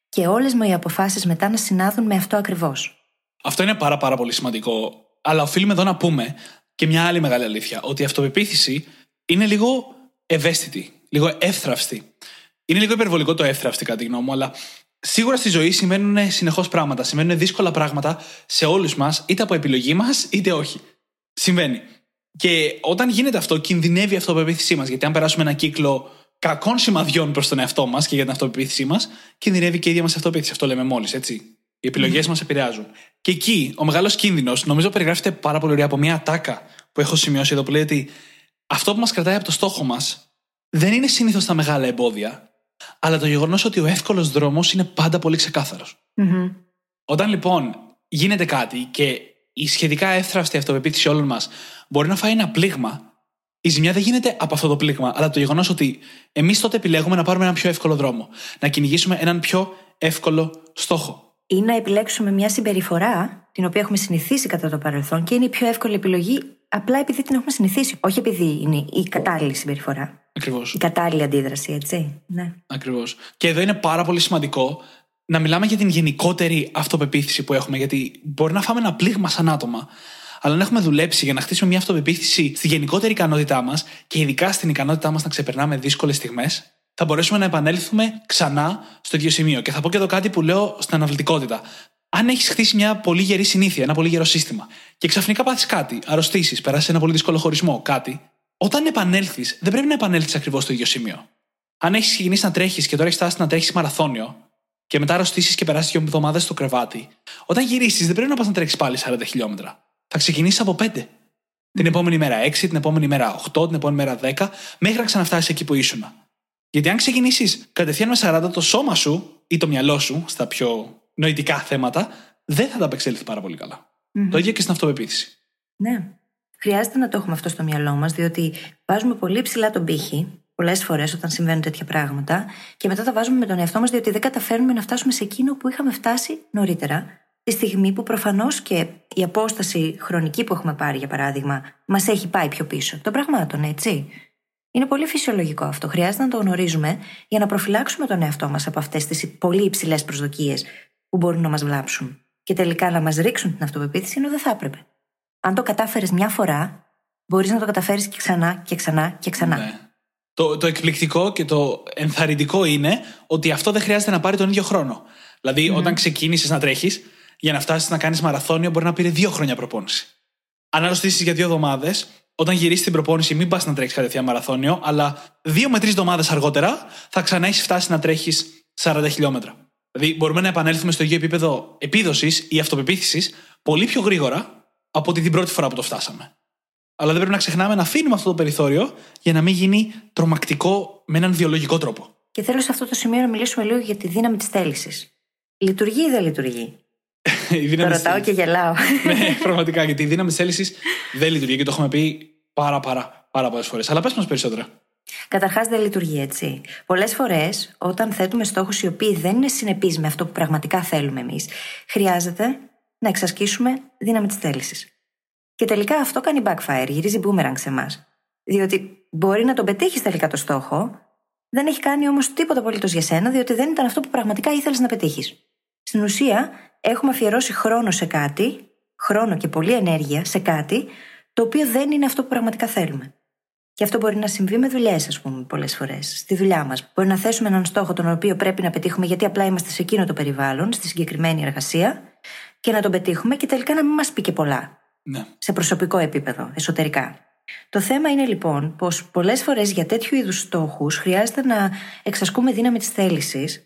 και όλες μου οι αποφάσεις μετά να συνάδουν με αυτό ακριβώς. Αυτό είναι πάρα, πάρα πολύ σημαντικό. Αλλά οφείλουμε εδώ να πούμε και μια άλλη μεγάλη αλήθεια. Ότι η αυτοπεποίθηση είναι λίγο ευαίσθητη. λίγο εύθραυστη. Είναι λίγο υπερβολικό το εύθραυστη, κατά τη γνώμη μου, αλλά σίγουρα στη ζωή σημαίνουν συνεχώς πράγματα. Σημαίνουν δύσκολα πράγματα σε όλους μας, είτε από επιλογή μας, είτε όχι. Συμβαίνει. Και όταν γίνεται αυτό, κινδυνεύει η αυτοπεποίθησή μας. Γιατί αν περάσουμε ένα κύκλο κακών σημαδιών προς τον εαυτό μας και για την αυτοπεποίθησή μας, κινδυνεύει και η ίδια μας αυτοπεποίθηση. Αυτό λέμε μόλις, έτσι. Οι επιλογές mm. μας επηρεάζουν. Και εκεί ο μεγάλος κίνδυνος, νομίζω περιγράφεται πάρα πολύ ωραία από μια ατάκα που έχω σημειώσει εδώ που λέει ότι αυτό που μας κρατάει από το στόχο μας δεν είναι συνήθως τα μεγάλα εμπόδια, αλλά το γεγονός ότι ο εύκολος δρόμος είναι πάντα πολύ ξεκάθαρος. Mm-hmm. Όταν λοιπόν γίνεται κάτι και η σχετικά εύθραυστη αυτοπεποίθηση όλων μας μπορεί να φάει ένα πλήγμα, η ζημιά δεν γίνεται από αυτό το πλήγμα, αλλά το γεγονός ότι εμείς τότε επιλέγουμε να πάρουμε έναν πιο εύκολο δρόμο. Να κυνηγήσουμε έναν πιο εύκολο στόχο. Ή να επιλέξουμε μια συμπεριφορά την οποία έχουμε συνηθίσει κατά το παρελθόν και είναι η πιο εύκολη επιλογή απλά επειδή την έχουμε συνηθίσει. Όχι επειδή είναι η κατάλληλη συμπεριφορά. Ακριβώς. Η κατάλληλη αντίδραση, έτσι. Ναι. Ακριβώς. Και εδώ είναι πάρα πολύ σημαντικό να μιλάμε για την γενικότερη αυτοπεποίθηση που έχουμε, γιατί μπορεί να φάμε ένα πλήγμα σαν άτομα. Αλλά αν έχουμε δουλέψει για να χτίσουμε μια αυτοπεποίθηση στη γενικότερη ικανότητά μας και ειδικά στην ικανότητά μας να ξεπερνάμε δύσκολες στιγμές, θα μπορέσουμε να επανέλθουμε ξανά στο ίδιο σημείο. Και θα πω και εδώ κάτι που λέω στην αναβλητικότητα. Αν έχεις χτίσει μια πολύ γερή συνήθεια, ένα πολύ γερό σύστημα, και ξαφνικά πάθεις κάτι, αρρωστήσεις, περάσεις ένα πολύ δύσκολο χωρισμό, κάτι, όταν επανέλθεις, δεν πρέπει να επανέλθεις ακριβώς στο ίδιο σημείο. Αν έχεις ξεκινήσει να τρέχεις και τώρα έχεις φτάσει να τρέχεις μαραθώνιο, και μετά αρρωστήσεις και περάσεις δύο εβδομάδες στο κρεβάτι, όταν γυρίσεις, δεν πρέπει να πας να τρέξεις πάλι 40 χιλιόμετρα. Θα ξεκινήσεις από 5. Την επόμενη μέρα 6, την επόμενη μέρα 8, την επόμενη μέρα 10, μέχρι να ξαναφτάσεις εκεί που ήσουν. Γιατί αν ξεκινήσεις κατευθείαν με 40, το σώμα σου ή το μυαλό σου, στα πιο νοητικά θέματα, δεν θα τα απεξέλθει πάρα πολύ Το ίδιο και στην αυτοπεποίθηση. Ναι. Χρειάζεται να το έχουμε αυτό στο μυαλό μας, διότι βάζουμε πολύ ψηλά τον πύχη πολλές φορές όταν συμβαίνουν τέτοια πράγματα και μετά τα βάζουμε με τον εαυτό μας, διότι δεν καταφέρνουμε να φτάσουμε σε εκείνο που είχαμε φτάσει νωρίτερα, τη στιγμή που προφανώς και η απόσταση χρονική που έχουμε πάρει, για παράδειγμα, μας έχει πάει πιο πίσω. Των πραγμάτων, έτσι. Είναι πολύ φυσιολογικό αυτό. Χρειάζεται να το γνωρίζουμε για να προφυλάξουμε τον εαυτό μας από αυτές τις πολύ υψηλές προσδοκίες που μπορούν να μας βλάψουν. Και τελικά να μας ρίξουν την αυτοπεποίθηση ενώ δεν θα έπρεπε. Αν το κατάφερες μια φορά, μπορείς να το καταφέρεις και ξανά και ξανά και ξανά. Ναι. Το, το εκπληκτικό και το ενθαρρυντικό είναι ότι αυτό δεν χρειάζεται να πάρει τον ίδιο χρόνο. Δηλαδή, όταν ξεκίνησες να τρέχεις, για να φτάσεις να κάνεις μαραθώνιο, μπορεί να πήρε δύο χρόνια προπόνηση. Αν αρρωστήσεις για δύο εβδομάδες, όταν γυρίσεις την προπόνηση, μην πας να τρέχει κατευθείαν μαραθώνιο, αλλά δύο με τρεις εβδομάδες αργότερα θα ξανά έχεις φτάσει να τρέχεις 40 χιλιόμετρα. Δηλαδή, μπορούμε να επανέλθουμε στο ίδιο επίπεδο επίδοσης ή αυτοπεποίθησης πολύ πιο γρήγορα από ότι την πρώτη φορά που το φτάσαμε. Αλλά δεν πρέπει να ξεχνάμε να αφήνουμε αυτό το περιθώριο για να μην γίνει τρομακτικό με έναν βιολογικό τρόπο. Και θέλω σε αυτό το σημείο να μιλήσουμε λίγο για τη δύναμη της θέλησης. Λειτουργεί ή δεν λειτουργεί; το ρωτάω και γελάω. ναι, πραγματικά. Γιατί η δύναμη της θέλησης δεν λειτουργεί και το έχουμε πει πάρα, πάρα, πάρα πολλές φορές. Αλλά πες μας περισσότερα. Καταρχάς δεν λειτουργεί έτσι. Πολλές φορές, όταν θέτουμε στόχους οι οποίοι δεν είναι συνεπείς με αυτό που πραγματικά θέλουμε εμείς, χρειάζεται να εξασκήσουμε δύναμη της θέλησης. Και τελικά αυτό κάνει backfire, γυρίζει boomerang σε εμάς. Διότι μπορεί να τον πετύχεις τελικά το στόχο, δεν έχει κάνει όμως τίποτα απολύτως για σένα, διότι δεν ήταν αυτό που πραγματικά ήθελες να πετύχεις. Στην ουσία, έχουμε αφιερώσει χρόνο σε κάτι, χρόνο και πολλή ενέργεια σε κάτι, το οποίο δεν είναι αυτό που πραγματικά θέλουμε. Και αυτό μπορεί να συμβεί με δουλειές, ας πούμε, πολλές φορές. Στη δουλειά μας. Μπορεί να θέσουμε έναν στόχο τον οποίο πρέπει να πετύχουμε γιατί απλά είμαστε σε εκείνο το περιβάλλον, στη συγκεκριμένη εργασία, και να τον πετύχουμε και τελικά να μην μας πει και πολλά. Ναι. Σε προσωπικό επίπεδο, εσωτερικά. Το θέμα είναι λοιπόν πως πολλές φορές για τέτοιου είδους στόχους χρειάζεται να εξασκούμε δύναμη της θέλησης,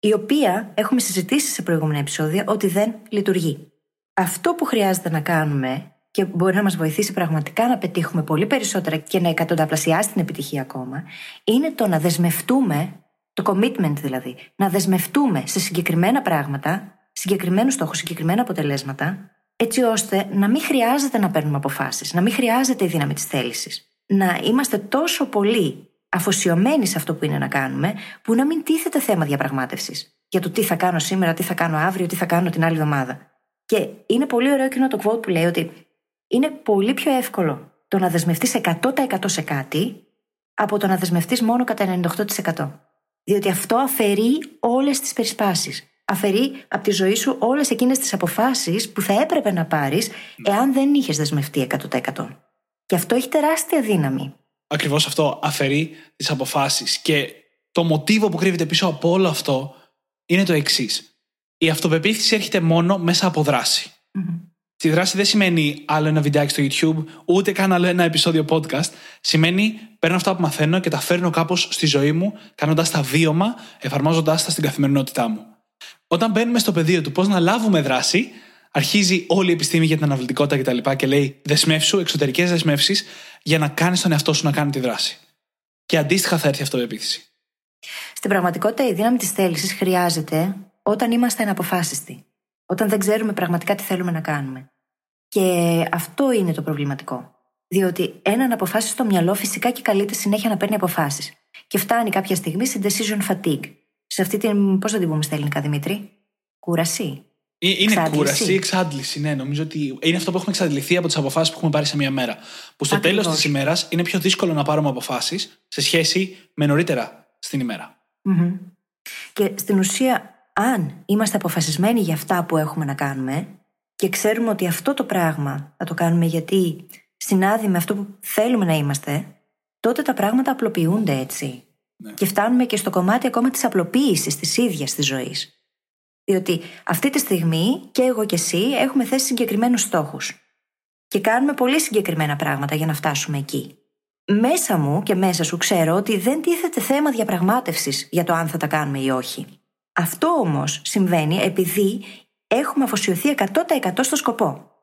η οποία έχουμε συζητήσει σε προηγούμενα επεισόδια ότι δεν λειτουργεί. Αυτό που χρειάζεται να κάνουμε και μπορεί να μας βοηθήσει πραγματικά να πετύχουμε πολύ περισσότερα και να εκατονταπλασιάσει την επιτυχία ακόμα, είναι το να δεσμευτούμε, το commitment δηλαδή, να δεσμευτούμε σε συγκεκριμένα πράγματα, συγκεκριμένους στόχους, συγκεκριμένα αποτελέσματα, έτσι ώστε να μην χρειάζεται να παίρνουμε αποφάσεις, να μην χρειάζεται η δύναμη της θέλησης. Να είμαστε τόσο πολύ αφοσιωμένοι σε αυτό που είναι να κάνουμε, που να μην τίθεται θέμα διαπραγμάτευσης για το τι θα κάνω σήμερα, τι θα κάνω αύριο, τι θα κάνω την άλλη εβδομάδα. Και είναι πολύ ωραίο εκείνο το quote που λέει ότι είναι πολύ πιο εύκολο το να δεσμευτείς 100% σε κάτι από το να δεσμευτείς μόνο κατά 98%. Διότι αυτό αφαιρεί όλες τις περισπάσεις αφαιρεί από τη ζωή σου όλες εκείνες τις αποφάσεις που θα έπρεπε να πάρεις εάν δεν είχες δεσμευτεί 100%. Και αυτό έχει τεράστια δύναμη. ακριβώς αυτό αφαιρεί τις αποφάσεις. Και το μοτίβο που κρύβεται πίσω από όλο αυτό είναι το εξής. Η αυτοπεποίθηση έρχεται μόνο μέσα από δράση. Mm-hmm. Τη δράση δεν σημαίνει άλλο ένα βιντεάκι στο YouTube, ούτε καν άλλο ένα επεισόδιο podcast. Σημαίνει παίρνω αυτά που μαθαίνω και τα φέρνω κάπως στη ζωή μου, κάνοντας τα βίωμα, εφαρμόζοντάς τα στην καθημερινότητά μου. Όταν μπαίνουμε στο πεδίο του πώς να λάβουμε δράση, αρχίζει όλη η επιστήμη για την αναβλητικότητα κτλ. Και, και λέει δεσμεύσου, εξωτερικές δεσμεύσεις, για να κάνεις τον εαυτό σου να κάνει τη δράση. Και αντίστοιχα θα έρθει η αυτοπεποίθηση. Στην πραγματικότητα, η δύναμη της θέλησης χρειάζεται όταν είμαστε αναποφάσιστοι. Όταν δεν ξέρουμε πραγματικά τι θέλουμε να κάνουμε. Και αυτό είναι το προβληματικό. Διότι έναν αποφάσιστο μυαλό φυσικά και καλείται συνέχεια να παίρνει αποφάσεις. Και φτάνει κάποια στιγμή στην decision fatigue. Σε αυτή την. Πώς θα την πούμε στα ελληνικά, Δημήτρη; Κούραση. Ε, είναι εξάντληση. κούραση, εξάντληση. Ναι, νομίζω ότι είναι αυτό που έχουμε εξαντληθεί από τις αποφάσεις που έχουμε πάρει σε μία μέρα. Που στο τέλος της ημέρας είναι πιο δύσκολο να πάρουμε αποφάσεις σε σχέση με νωρίτερα στην ημερα Και στην ουσία, αν είμαστε αποφασισμένοι για αυτά που έχουμε να κάνουμε και ξέρουμε ότι αυτό το πράγμα θα το κάνουμε γιατί συνάδει με αυτό που θέλουμε να είμαστε, τότε τα πράγματα απλοποιούνται έτσι. Ναι. Και φτάνουμε και στο κομμάτι ακόμα της απλοποίησης της ίδιας της ζωής. Διότι αυτή τη στιγμή και εγώ και εσύ έχουμε θέσει συγκεκριμένους στόχους. Και κάνουμε πολύ συγκεκριμένα πράγματα για να φτάσουμε εκεί. Μέσα μου και μέσα σου ξέρω ότι δεν τίθεται θέμα διαπραγμάτευσης για το αν θα τα κάνουμε ή όχι. Αυτό όμως συμβαίνει επειδή έχουμε αφοσιωθεί 100% στο σκοπό.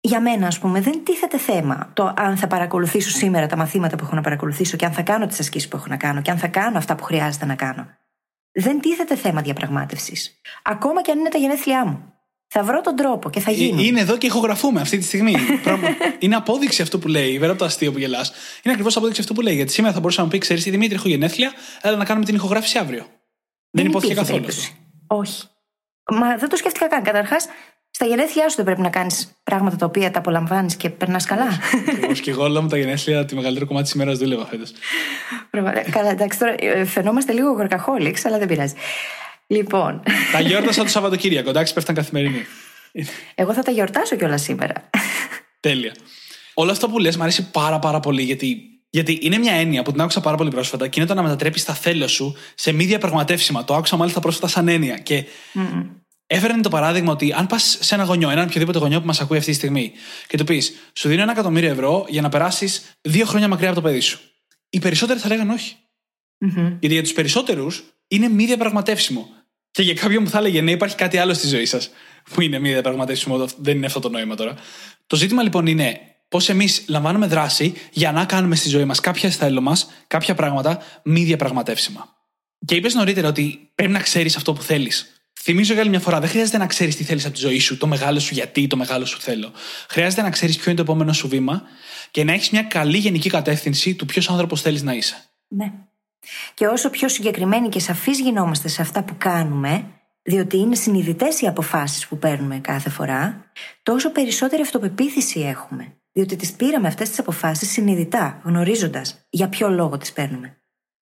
Για μένα, ας πούμε, δεν τίθεται θέμα το αν θα παρακολουθήσω σήμερα τα μαθήματα που έχω να παρακολουθήσω και αν θα κάνω τις ασκήσεις που έχω να κάνω και αν θα κάνω αυτά που χρειάζεται να κάνω. Δεν τίθεται θέμα διαπραγμάτευσης. Ακόμα και αν είναι τα γενέθλιά μου. Θα βρω τον τρόπο και θα ε, γίνει. Είναι εδώ και ηχογραφούμε αυτή τη στιγμή. είναι απόδειξη αυτό που λέει. Βέβαια από το αστείο που γελάς. Είναι ακριβώς απόδειξη αυτό που λέει. Γιατί σήμερα θα μπορούσα να μου πει: Ξέρεις τι, Δημήτρη, έχω γενέθλια, έλα να κάνουμε την ηχογράφηση αύριο. Δεν, δεν υπόθηκε καθόλου αυτό. Όχι. Μα δεν το σκέφτηκα καν. Καταρχάς, στα γενέθλιά σου δεν πρέπει να κάνεις πράγματα τα οποία τα απολαμβάνεις και περνάς καλά. Ακριβώ και εγώ όλα μου τα γενέθλια, τη μεγαλύτερη κομμάτι της ημέρας δούλευα φέτος. Καλά, εντάξει, τώρα ε, φαινόμαστε λίγο γορκαχόληξ, αλλά δεν πειράζει. Λοιπόν. Τα γιόρτασα το Σαββατοκύριακο, εντάξει, πέφταν καθημερινή. Εγώ θα τα γιορτάσω κιόλας σήμερα. Τέλεια. Όλο αυτό που λες μου αρέσει πάρα πάρα πολύ γιατί, γιατί είναι μια έννοια που την άκουσα πάρα πολύ πρόσφατα και είναι το να μετατρέπεις τα θέλω σου σε μη διαπραγματεύσιμα. Το άκουσα μάλιστα πρόσφατα σαν έννοια. Και mm έφερε το παράδειγμα ότι αν πας σε ένα γονιό, έναν οποιοδήποτε γονιό που μας ακούει αυτή τη στιγμή, και του πεις, Σου δίνω ένα εκατομμύριο ευρώ για να περάσεις δύο χρόνια μακριά από το παιδί σου. Οι περισσότεροι θα λέγανε όχι. Mm-hmm. Γιατί για τους περισσότερους είναι μη διαπραγματεύσιμο. Και για κάποιον που θα έλεγε ναι, υπάρχει κάτι άλλο στη ζωή σας που είναι μη διαπραγματεύσιμο, δεν είναι αυτό το νόημα τώρα. Το ζήτημα λοιπόν είναι πώς εμείς λαμβάνουμε δράση για να κάνουμε στη ζωή μας κάποια θέλω μας, κάποια πράγματα μη διαπραγματεύσιμα. Και είπες νωρίτερα ότι πρέπει να ξέρεις αυτό που θέλεις. Θυμίζω για άλλη μια φορά, δεν χρειάζεται να ξέρεις τι θέλεις από τη ζωή σου, το μεγάλο σου γιατί, το μεγάλο σου θέλω. Χρειάζεται να ξέρεις ποιο είναι το επόμενο σου βήμα και να έχεις μια καλή γενική κατεύθυνση του ποιος άνθρωπος θέλεις να είσαι. Ναι. Και όσο πιο συγκεκριμένοι και σαφείς γινόμαστε σε αυτά που κάνουμε, διότι είναι συνειδητές οι αποφάσεις που παίρνουμε κάθε φορά, τόσο περισσότερη αυτοπεποίθηση έχουμε. Διότι τις πήραμε αυτές τις αποφάσεις συνειδητά, γνωρίζοντας για ποιο λόγο τις παίρνουμε.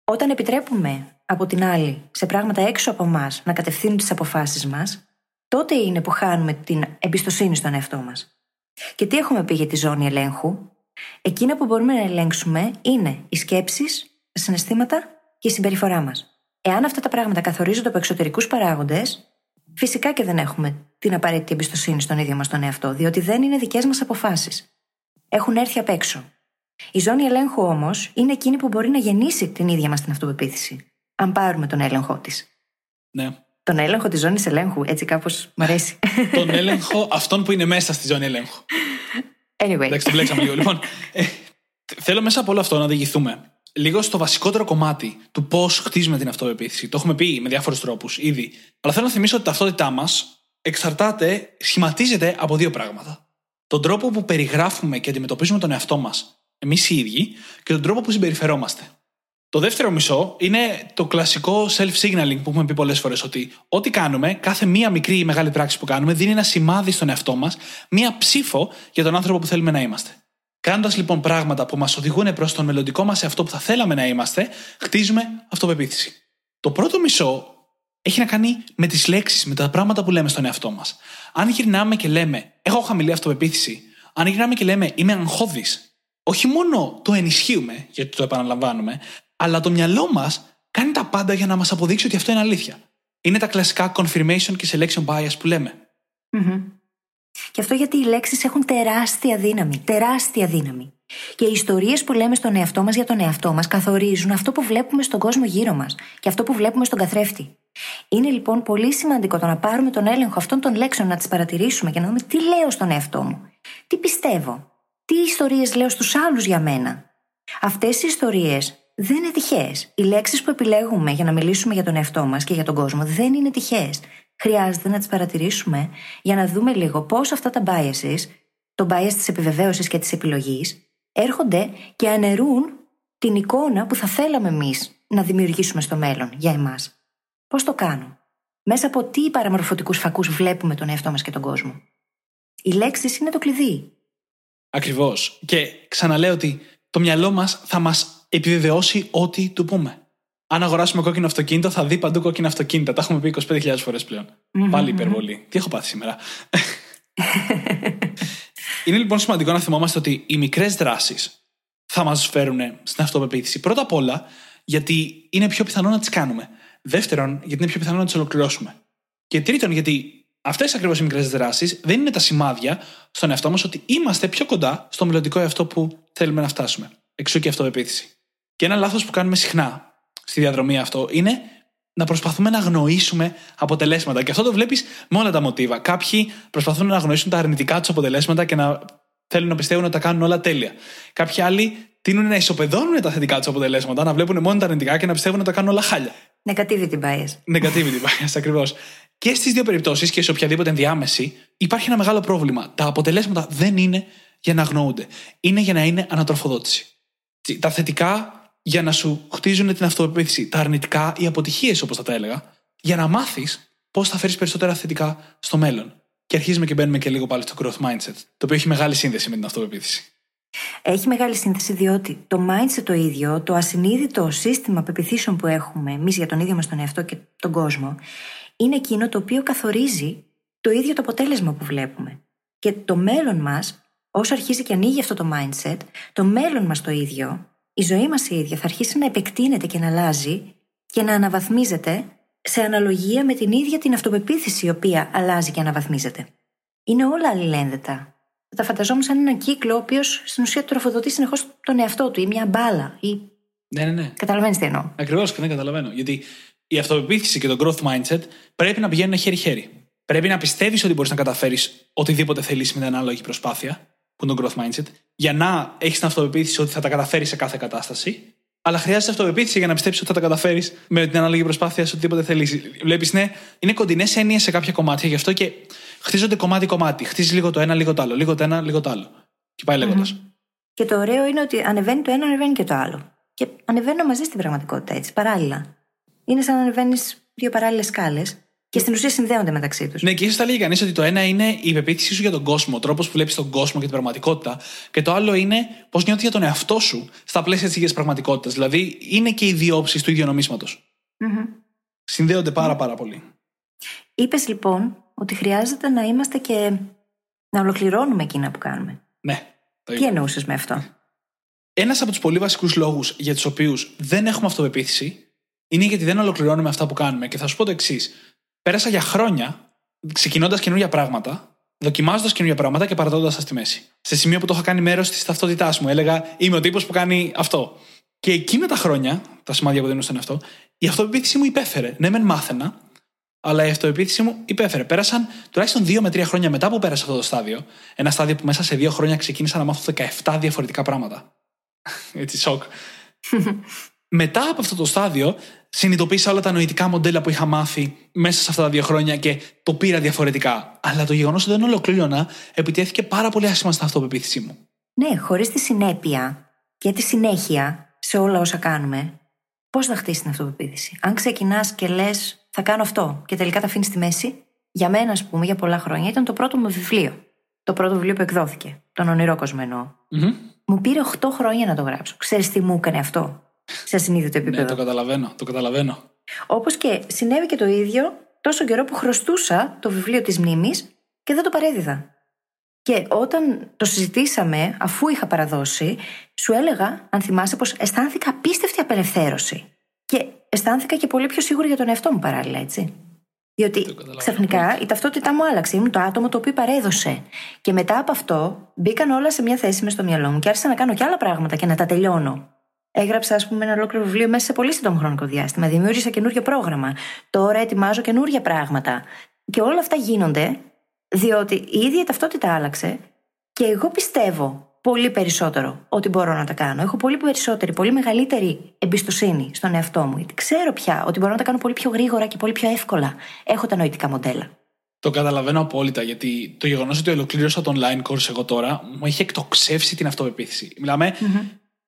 Όταν επιτρέπουμε από την άλλη σε πράγματα έξω από εμά να κατευθύνουν τις αποφάσεις μας, τότε είναι που χάνουμε την εμπιστοσύνη στον εαυτό μας. Και τι έχουμε πει για τη ζώνη ελέγχου, Εκείνα που μπορούμε να ελέγξουμε είναι οι σκέψεις, τα συναισθήματα και η συμπεριφορά μας. Εάν αυτά τα πράγματα καθορίζονται από εξωτερικούς παράγοντες, φυσικά και δεν έχουμε την απαραίτητη εμπιστοσύνη στον ίδιο μας τον εαυτό, διότι δεν είναι δικές μας αποφάσεις. Έχουν έρθει απ' έξω. Η ζώνη ελέγχου όμως είναι εκείνη που μπορεί να γεννήσει την ίδια μας την αυτοπεποίθηση, αν πάρουμε τον έλεγχό της. Ναι. Τον έλεγχο της ζώνης ελέγχου, έτσι κάπως μου αρέσει. τον έλεγχο αυτών που είναι μέσα στη ζώνη ελέγχου. Anyway. Εντάξει, το μπλέξαμε λίγο. Λοιπόν, ε, θέλω μέσα από όλο αυτό να οδηγηθούμε λίγο στο βασικότερο κομμάτι του πώς χτίζουμε την αυτοπεποίθηση. Το έχουμε πει με διάφορους τρόπους ήδη. Αλλά θέλω να θυμίσω ότι η ταυτότητά μας εξαρτάται, σχηματίζεται από δύο πράγματα. Τον τρόπο που περιγράφουμε και αντιμετωπίζουμε τον εαυτό μας εμείς οι ίδιοι και τον τρόπο που συμπεριφερόμαστε. Το δεύτερο μισό είναι το κλασικό self-signaling που έχουμε πει πολλές φορές. Ότι ό,τι κάνουμε, κάθε μία μικρή ή μεγάλη πράξη που κάνουμε, δίνει ένα σημάδι στον εαυτό μας, μία ψήφο για τον άνθρωπο που θέλουμε να είμαστε. Κάνοντας λοιπόν πράγματα που μας οδηγούν προς τον μελλοντικό μας αυτό που θα θέλαμε να είμαστε, χτίζουμε αυτοπεποίθηση. Το πρώτο μισό έχει να κάνει με τις λέξεις, με τα πράγματα που λέμε στον εαυτό μας. Αν γυρνάμε και λέμε, Έχω χαμηλή αυτοπεποίθηση, αν γυρνάμε και λέμε, Είμαι αγχώδης, όχι μόνο το ενισχύουμε, γιατί το επαναλαμβάνουμε, αλλά το μυαλό μας κάνει τα πάντα για να μας αποδείξει ότι αυτό είναι αλήθεια. Είναι τα κλασικά confirmation και selection bias που λέμε. Mm-hmm. Και αυτό γιατί οι λέξεις έχουν τεράστια δύναμη. Τεράστια δύναμη. Και οι ιστορίες που λέμε στον εαυτό μας για τον εαυτό μας καθορίζουν αυτό που βλέπουμε στον κόσμο γύρω μας και αυτό που βλέπουμε στον καθρέφτη. Είναι λοιπόν πολύ σημαντικό το να πάρουμε τον έλεγχο αυτών των λέξεων, να τις παρατηρήσουμε και να δούμε τι λέω στον εαυτό μου, τι πιστεύω, τι ιστορίες λέω στους άλλους για μένα. Αυτές οι ιστορίες δεν είναι τυχαίες. Οι λέξεις που επιλέγουμε για να μιλήσουμε για τον εαυτό μας και για τον κόσμο δεν είναι τυχαίες. Χρειάζεται να τις παρατηρήσουμε για να δούμε λίγο πώς αυτά τα biases, το bias της επιβεβαίωσης και της επιλογής, έρχονται και αναιρούν την εικόνα που θα θέλαμε εμείς να δημιουργήσουμε στο μέλλον για εμάς. Πώς το κάνω, μέσα από τι παραμορφωτικούς φακούς βλέπουμε τον εαυτό μας και τον κόσμο; Οι λέξεις είναι το κλειδί. Ακριβώς. Και ξαναλέω ότι το μυαλό μας θα μας επιβεβαιώσει ό,τι του πούμε. Αν αγοράσουμε κόκκινο αυτοκίνητο, θα δει παντού κόκκινα αυτοκίνητα. Τα έχουμε πει 25.000 φορές πλέον. Mm-hmm. Πάλι υπερβολή. Τι έχω πάθει σήμερα. Είναι λοιπόν σημαντικό να θυμόμαστε ότι οι μικρές δράσεις θα μας φέρουν στην αυτοπεποίθηση. Πρώτα απ' όλα, γιατί είναι πιο πιθανό να τις κάνουμε. Δεύτερον, γιατί είναι πιο πιθανό να τις ολοκληρώσουμε. Και τρίτον, γιατί αυτές ακριβώς οι μικρές δράσεις δεν είναι τα σημάδια στον εαυτό μας ότι είμαστε πιο κοντά στο μελλοντικό εαυτό που θέλουμε να φτάσουμε. Εξού και αυτοπεποίθηση. Και ένα λάθος που κάνουμε συχνά στη διαδρομή αυτό είναι να προσπαθούμε να αγνοήσουμε αποτελέσματα. Και αυτό το βλέπεις με όλα τα μοτίβα. Κάποιοι προσπαθούν να αγνοήσουν τα αρνητικά τους αποτελέσματα και να θέλουν να πιστεύουν ότι τα κάνουν όλα τέλεια. Κάποιοι άλλοι τείνουν να ισοπεδώνουν τα θετικά τους αποτελέσματα, να βλέπουν μόνο τα αρνητικά και να πιστεύουν ότι τα κάνουν όλα χάλια. Negativity bias. Negativity bias, ακριβώς. Και στις δύο περιπτώσεις και σε οποιαδήποτε ενδιάμεση υπάρχει ένα μεγάλο πρόβλημα. Τα αποτελέσματα δεν είναι για να αγνοούνται. Είναι για να είναι ανατροφοδότηση. Τα θετικά για να σου χτίζουν την αυτοπεποίθηση. Τα αρνητικά, οι αποτυχίες, όπως θα τα έλεγα, για να μάθεις πώς θα φέρεις περισσότερα θετικά στο μέλλον. Και αρχίζουμε και μπαίνουμε και λίγο πάλι στο growth mindset, το οποίο έχει μεγάλη σύνδεση με την αυτοπεποίθηση. Έχει μεγάλη σύνθεση διότι το mindset το ίδιο, το ασυνείδητο σύστημα πεπιθήσεων που έχουμε εμείς για τον ίδιο μας τον εαυτό και τον κόσμο, είναι εκείνο το οποίο καθορίζει το ίδιο το αποτέλεσμα που βλέπουμε. Και το μέλλον μας, όσο αρχίζει και ανοίγει αυτό το mindset, το μέλλον μας το ίδιο, η ζωή μας η ίδια θα αρχίσει να επεκτείνεται και να αλλάζει και να αναβαθμίζεται σε αναλογία με την ίδια την αυτοπεποίθηση η οποία αλλάζει και αναβαθμίζεται. Είναι όλα αλληλένδετα. Τα φανταζόμουν σαν έναν κύκλο ο οποίος στην ουσία τροφοδοτεί συνεχώς τον εαυτό του ή μια μπάλα. Ή... Ναι, ναι, ναι. Καταλαβαίνεις τι εννοώ. Ακριβώς και δεν καταλαβαίνω. Γιατί η αυτοπεποίθηση και το growth mindset πρέπει να πηγαίνουν χέρι-χέρι. Πρέπει να πιστεύεις ότι μπορείς να καταφέρεις οτιδήποτε θέλεις με την ανάλογη προσπάθεια, που είναι το growth mindset, για να έχεις την αυτοπεποίθηση ότι θα τα καταφέρεις σε κάθε κατάσταση. Αλλά χρειάζεται αυτοπεποίθηση για να πιστέψεις ότι θα τα καταφέρεις με την ανάλογη προσπάθεια σε οτιδήποτε θέλεις. Βλέπεις, ναι, είναι κοντινές έννοιες σε κάποια κομμάτια, γι' αυτό και χτίζονται κομμάτι-κομμάτι. Χτίζεις λίγο το ένα, λίγο το άλλο. Λίγο το ένα, λίγο το άλλο. Και πάει λέγοντας. Και το ωραίο είναι ότι ανεβαίνει το ένα, ανεβαίνει και το άλλο. Και ανεβαίνουν μαζί στην πραγματικότητα έτσι, παράλληλα. Είναι σαν να ανεβαίνεις δύο παράλληλες σκάλες και στην ουσία συνδέονται μεταξύ τους. Ναι, και ίσως θα λέγει κανείς ότι το ένα είναι η πεποίθησή σου για τον κόσμο, ο τρόπος που βλέπεις τον κόσμο και την πραγματικότητα. Και το άλλο είναι πώς νιώθεις για τον εαυτό σου στα πλαίσια της ίδιας πραγματικότητας. Δηλαδή είναι και οι δύο όψεις του ίδιου νομίσματος. Mm-hmm. Συνδέονται πάρα πάρα πολύ. Είπες λοιπόν ότι χρειάζεται να είμαστε και να ολοκληρώνουμε εκείνα που κάνουμε. Ναι. Τι εννοούσες με αυτό; Ένας από τους πολύ βασικούς λόγους για τους οποίους δεν έχουμε αυτοπεποίθηση είναι γιατί δεν ολοκληρώνουμε αυτά που κάνουμε. Και θα σου πω το εξής. Πέρασα για χρόνια ξεκινώντας καινούργια πράγματα, δοκιμάζοντας καινούργια πράγματα και παρατώντας τα στη μέση. Σε σημείο που το είχα κάνει μέρος της ταυτότητάς μου. Έλεγα, Είμαι ο τύπος που κάνει αυτό. Και εκείνα τα χρόνια, τα σημάδια που δίνω στον αυτό, η αυτοπεποίθησή μου υπέφερε. Ναι, μεν μάθαινα, αλλά η αυτοπεποίθησή μου υπέφερε. Πέρασαν τουλάχιστον δύο με τρία χρόνια μετά που πέρασα αυτό το στάδιο. Ένα στάδιο που μέσα σε δύο χρόνια ξεκίνησα να μάθω 17 διαφορετικά πράγματα. Έτσι, σοκ. μετά από αυτό το στάδιο, συνειδητοποίησα όλα τα νοητικά μοντέλα που είχα μάθει μέσα σε αυτά τα δύο χρόνια και το πήρα διαφορετικά. Αλλά το γεγονός ότι δεν ολοκλήρωνα επιτέθηκε πάρα πολύ άσχημα στην αυτοπεποίθησή μου. Ναι, χωρίς τη συνέπεια και τη συνέχεια σε όλα όσα κάνουμε, πώς θα χτίσει την αυτοπεποίθηση; Αν ξεκινάς και λες, θα κάνω αυτό και τελικά τα αφήνεις στη μέση, για μένα, ας πούμε, για πολλά χρόνια ήταν το πρώτο μου βιβλίο. Το πρώτο βιβλίο που εκδόθηκε. Τον ονειρό κόσμο Μου πήρε 8 χρόνια να το γράψω. Ξέρεις τι μου έκανε αυτό; Σε ασυνείδητο ναι, επίπεδο. Ναι, το καταλαβαίνω, το καταλαβαίνω. Όπως και συνέβη και το ίδιο τόσο καιρό που χρωστούσα το βιβλίο της μνήμης και δεν το παρέδιδα. Και όταν το συζητήσαμε, αφού είχα παραδώσει, σου έλεγα, αν θυμάσαι, πως αισθάνθηκα απίστευτη απελευθέρωση. Και αισθάνθηκα και πολύ πιο σίγουρη για τον εαυτό μου παράλληλα, έτσι. Διότι ξαφνικά η ταυτότητά μου άλλαξε. Ήμουν το άτομο το οποίο παρέδωσε. Και μετά από αυτό μπήκαν όλα σε μια θέση μες στο μυαλό μου και άρχισα να κάνω και άλλα πράγματα και να τα τελειώνω. Έγραψα, ας πούμε, ένα ολόκληρο βιβλίο μέσα σε πολύ σύντομο χρονικό διάστημα. Δημιούργησα καινούριο πρόγραμμα. Τώρα ετοιμάζω καινούργια πράγματα. Και όλα αυτά γίνονται διότι η ίδια η ταυτότητα άλλαξε και εγώ πιστεύω πολύ περισσότερο ότι μπορώ να τα κάνω. Έχω πολύ περισσότερη, πολύ μεγαλύτερη εμπιστοσύνη στον εαυτό μου. Γιατί ξέρω πια ότι μπορώ να τα κάνω πολύ πιο γρήγορα και πολύ πιο εύκολα. Έχω τα νοητικά μοντέλα. Το καταλαβαίνω απόλυτα γιατί το γεγονός ότι ολοκλήρωσα το online course εγώ τώρα μου έχει εκτοξεύσει την αυτοπεποίθηση.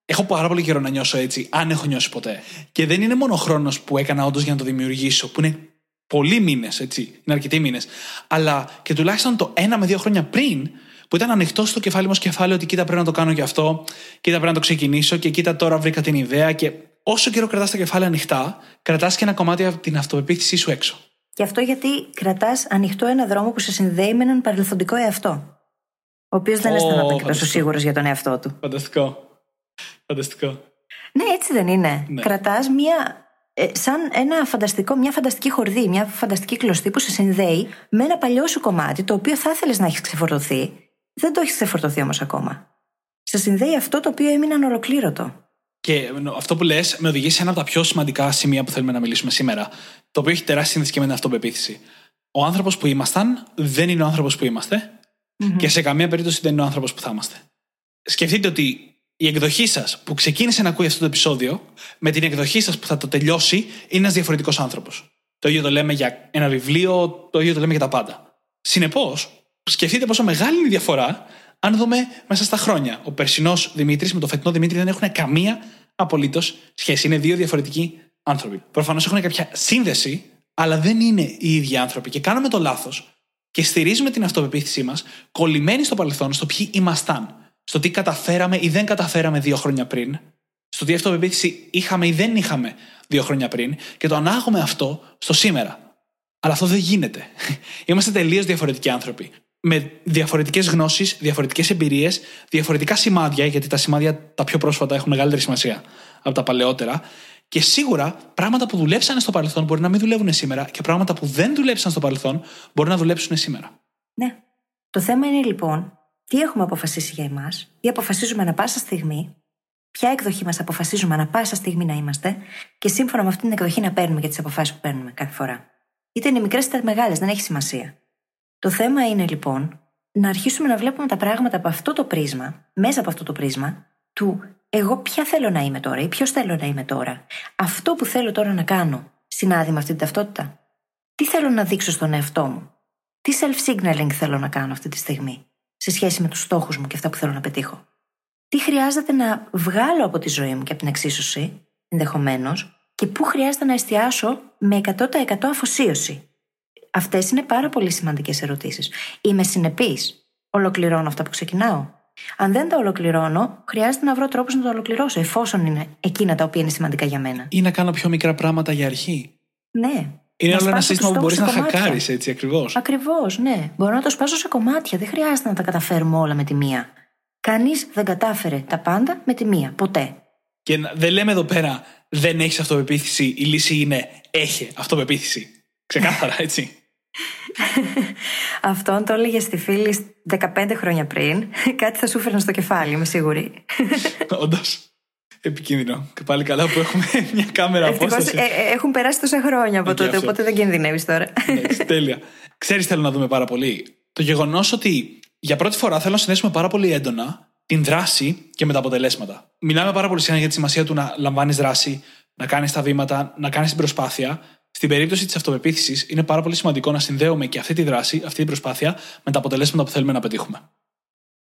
Έχω πάρα πολύ καιρό να νιώσω έτσι, αν έχω νιώσει ποτέ. Και δεν είναι μόνο ο χρόνος που έκανα όντως για να το δημιουργήσω, που είναι πολλοί μήνες, έτσι, είναι αρκετοί μήνες, αλλά και τουλάχιστον το ένα με δύο χρόνια πριν, που ήταν ανοιχτό στο κεφάλι μου κεφάλαιο ότι κοίτα πρέπει να το κάνω και αυτό, κοίτα πρέπει να το ξεκινήσω και κοίτα τώρα βρήκα την ιδέα. Και όσο καιρό κρατάς τα κεφάλαια ανοιχτά, κρατάς και ένα κομμάτι από την αυτοπεποίθησή σου έξω. Και αυτό γιατί κρατάς ανοιχτό ένα δρόμο που σε συνδέει με έναν παρελθοντικό εαυτό. Ο οποίος δεν αισθανόταν και τόσο σίγουρος για τον εαυτό του. Φανταστικό. Φανταστικό. Ναι, έτσι δεν είναι. Ναι. Κρατάς μία. Ε, σαν ένα φανταστικό, μια φανταστική χορδή, μια φανταστική κλωστή που σε συνδέει με ένα παλιό σου κομμάτι το οποίο θα ήθελες να έχεις ξεφορτωθεί δεν το έχεις ξεφορτωθεί όμως ακόμα. Σε συνδέει αυτό το οποίο έμεινε ανολοκλήρωτο. Και αυτό που λες με οδηγεί σε ένα από τα πιο σημαντικά σημεία που θέλουμε να μιλήσουμε σήμερα, το οποίο έχει τεράστια σύνδεση και με την αυτοπεποίθηση. Ο άνθρωπος που ήμασταν δεν είναι ο άνθρωπος που ειμαστε και σε καμία περίπτωση δεν είναι ο άνθρωπος που θα είμαστε. Σκεφτείτε ότι η εκδοχή σας που ξεκίνησε να ακούει αυτό το επεισόδιο, με την εκδοχή σας που θα το τελειώσει, είναι ένας διαφορετικός άνθρωπος. Το ίδιο το λέμε για ένα βιβλίο, το ίδιο το λέμε για τα πάντα. Συνεπώς, σκεφτείτε πόσο μεγάλη είναι η διαφορά αν δούμε μέσα στα χρόνια. Ο περσινός Δημήτρης με το φετινό Δημήτρη δεν έχουν καμία απολύτως σχέση. Είναι δύο διαφορετικοί άνθρωποι. Προφανώς έχουν κάποια σύνδεση, αλλά δεν είναι οι ίδιοι άνθρωποι. Και κάνουμε το λάθος και στηρίζουμε την αυτοπεποίθησή μας κολλημένοι στο παρελθόν, στο ποιοι ήμασταν. Στο τι καταφέραμε ή δεν καταφέραμε δύο χρόνια πριν. Στο τι αυτοπεποίθηση είχαμε ή δεν είχαμε δύο χρόνια πριν. Και το ανάγουμε αυτό στο σήμερα. Αλλά αυτό δεν γίνεται. Είμαστε τελείως διαφορετικοί άνθρωποι με διαφορετικές γνώσεις, διαφορετικές εμπειρίες, διαφορετικά σημάδια, γιατί τα σημάδια τα πιο πρόσφατα έχουν μεγαλύτερη σημασία από τα παλαιότερα. Και σίγουρα πράγματα που δουλέψαν στο παρελθόν μπορεί να μην δουλεύουν σήμερα και πράγματα που δεν δουλέψαν στο παρελθόν μπορεί να δουλέψουν σήμερα. Ναι. Το θέμα είναι λοιπόν τι έχουμε αποφασίσει για εμάς, τι αποφασίζουμε ανα πάσα στιγμή, ποια εκδοχή μας αποφασίζουμε ανα πάσα στιγμή να είμαστε και σύμφωνα με αυτήν την εκδοχή να παίρνουμε και τις αποφάσεις που παίρνουμε κάθε φορά. Είτε είναι μικρές είτε μεγάλες, δεν έχει σημασία. Το θέμα είναι λοιπόν να αρχίσουμε να βλέπουμε τα πράγματα από αυτό το πρίσμα, μέσα από αυτό το πρίσμα, του εγώ ποια θέλω να είμαι τώρα ή ποιος θέλω να είμαι τώρα. Αυτό που θέλω τώρα να κάνω συνάδει με αυτή την ταυτότητα. Τι θέλω να δείξω στον εαυτό μου. Τι self-signaling θέλω να κάνω αυτή τη στιγμή σε σχέση με τους στόχους μου και αυτά που θέλω να πετύχω. Τι χρειάζεται να βγάλω από τη ζωή μου και από την εξίσωση, ενδεχομένως, και πού χρειάζεται να εστιάσω με 100% αφοσίωση; Αυτές είναι πάρα πολύ σημαντικές ερωτήσεις. Είμαι συνεπής. Ολοκληρώνω αυτά που ξεκινάω. Αν δεν τα ολοκληρώνω, χρειάζεται να βρω τρόπους να τα ολοκληρώσω, εφόσον είναι εκείνα τα οποία είναι σημαντικά για μένα. Ή να κάνω πιο μικρά πράγματα για αρχή. Ναι. Είναι όλο ένα σύστημα που μπορείς να χακάρεις, έτσι ακριβώς. Ακριβώς, ναι. Μπορώ να το σπάσω σε κομμάτια. Δεν χρειάζεται να τα καταφέρουμε όλα με τη μία. Κανείς δεν κατάφερε τα πάντα με τη μία. Ποτέ. Και δεν λέμε εδώ πέρα δεν έχεις αυτοπεποίθηση. Η λύση είναι έχει αυτοπεποίθηση. Ξεκάθαρα, έτσι. Αυτόν το έλεγε στη φίλη 15 χρόνια πριν. Κάτι θα σου φέρνει στο κεφάλι, είμαι σίγουρη. Όντως. Επικίνδυνο. Και πάλι καλά που έχουμε μια κάμερα απόσταση. Ε, ε, έχουν περάσει τόσα χρόνια από τότε, οπότε δεν κινδυνεύεις τώρα. Ναι, τέλεια. Ξέρεις, θέλω να δούμε πάρα πολύ. Το γεγονός ότι για πρώτη φορά θέλω να συνδέσουμε πάρα πολύ έντονα την δράση και με τα αποτελέσματα. Μιλάμε πάρα πολύ συχνά για τη σημασία του να λαμβάνεις δράση, να κάνεις τα βήματα, να κάνεις την προσπάθεια. Στην περίπτωση της αυτοπεποίθησης, είναι πάρα πολύ σημαντικό να συνδέουμε και αυτή τη δράση, αυτή την προσπάθεια, με τα αποτελέσματα που θέλουμε να πετύχουμε.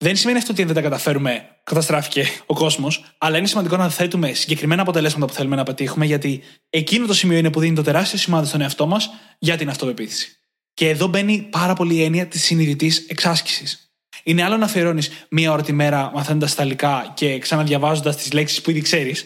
Δεν σημαίνει αυτό ότι αν δεν τα καταφέρουμε, καταστράφηκε ο κόσμος, αλλά είναι σημαντικό να θέτουμε συγκεκριμένα αποτελέσματα που θέλουμε να πετύχουμε, γιατί εκείνο το σημείο είναι που δίνει το τεράστιο σημάδι στον εαυτό μας για την αυτοπεποίθηση. Και εδώ μπαίνει πάρα πολύ η έννοια της συνειδητής εξάσκησης. Είναι άλλο να αφιερώνεις μία ώρα τη μέρα μαθαίνοντας Ιταλικά και ξαναδιαβάζοντας τις λέξεις που ήδη ξέρεις,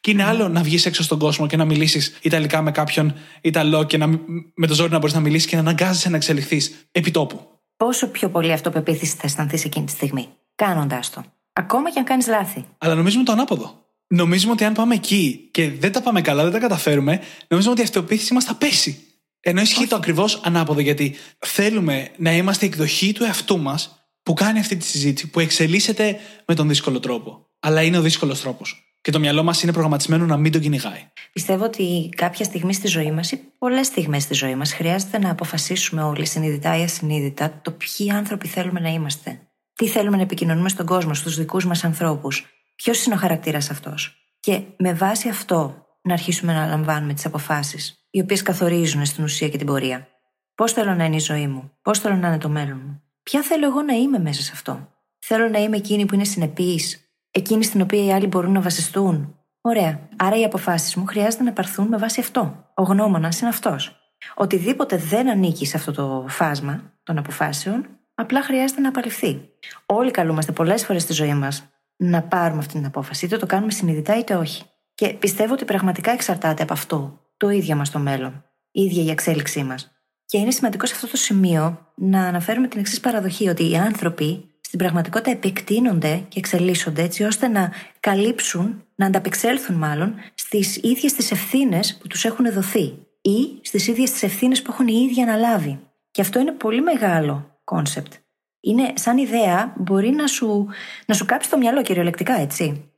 και είναι άλλο να βγεις έξω στον κόσμο και να μιλήσεις Ιταλικά με κάποιον Ιταλό και να, με το ζόρι να μπορείς να μιλήσεις και να αναγκάζεσαι να εξελιχθείς επί τόπου. Πόσο πιο πολύ αυτοπεποίθηση θα αισθανθεί εκείνη τη στιγμή. Κάνοντά το. Ακόμα και αν κάνεις λάθη. Αλλά νομίζουμε το ανάποδο. Νομίζουμε ότι αν πάμε εκεί και δεν τα πάμε καλά, δεν τα καταφέρουμε, νομίζουμε ότι η αυτοπεποίθησή μας θα πέσει. Ενώ ισχύει το ακριβώς ανάποδο, γιατί θέλουμε να είμαστε η εκδοχή του εαυτού μας που κάνει αυτή τη συζήτηση, που εξελίσσεται με τον δύσκολο τρόπο. Αλλά είναι ο δύσκολος τρόπος. Και το μυαλό μας είναι προγραμματισμένο να μην τον κυνηγάει. Πιστεύω ότι κάποια στιγμή στη ζωή μας ή πολλές στιγμές στη ζωή μας χρειάζεται να αποφασίσουμε όλοι, συνειδητά ή ασυνείδητα, το ποιοι άνθρωποι θέλουμε να είμαστε. Τι θέλουμε να επικοινωνούμε στον κόσμο, στους δικούς μας ανθρώπους. Ποιος είναι ο χαρακτήρας αυτός. Και με βάση αυτό να αρχίσουμε να λαμβάνουμε τις αποφάσεις, οι οποίες καθορίζουν στην ουσία και την πορεία. Πώς θέλω να είναι η ζωή μου, πώς θέλω να είναι το μέλλον μου, ποια θέλω εγώ να είμαι μέσα σε αυτό. Θέλω να είμαι εκείνη που είναι συνεπής, εκείνη στην οποία οι άλλοι μπορούν να βασιστούν. Ωραία. Άρα οι αποφάσεις μου χρειάζεται να πάρθουν με βάση αυτό. Ο γνώμονας είναι αυτός. Οτιδήποτε δεν ανήκει σε αυτό το φάσμα των αποφάσεων, απλά χρειάζεται να απαλληφθεί. Όλοι καλούμαστε πολλές φορές στη ζωή μας να πάρουμε αυτή την απόφαση, είτε το κάνουμε συνειδητά είτε όχι. Και πιστεύω ότι πραγματικά εξαρτάται από αυτό το ίδιο μας το μέλλον, η ίδια η εξέλιξή μας. Και είναι σημαντικό σε αυτό το σημείο να αναφέρουμε την εξής παραδοχή, ότι οι άνθρωποι στην πραγματικότητα επεκτείνονται και εξελίσσονται έτσι ώστε να καλύψουν, να ανταπεξέλθουν μάλλον στις ίδιες τις ευθύνες που τους έχουν δοθεί ή στις ίδιες τις ευθύνες που έχουν οι ίδιοι αναλάβει. Και αυτό είναι πολύ μεγάλο concept. Είναι σαν ιδέα, μπορεί να σου, να σου κάψει το μυαλό κυριολεκτικά, έτσι.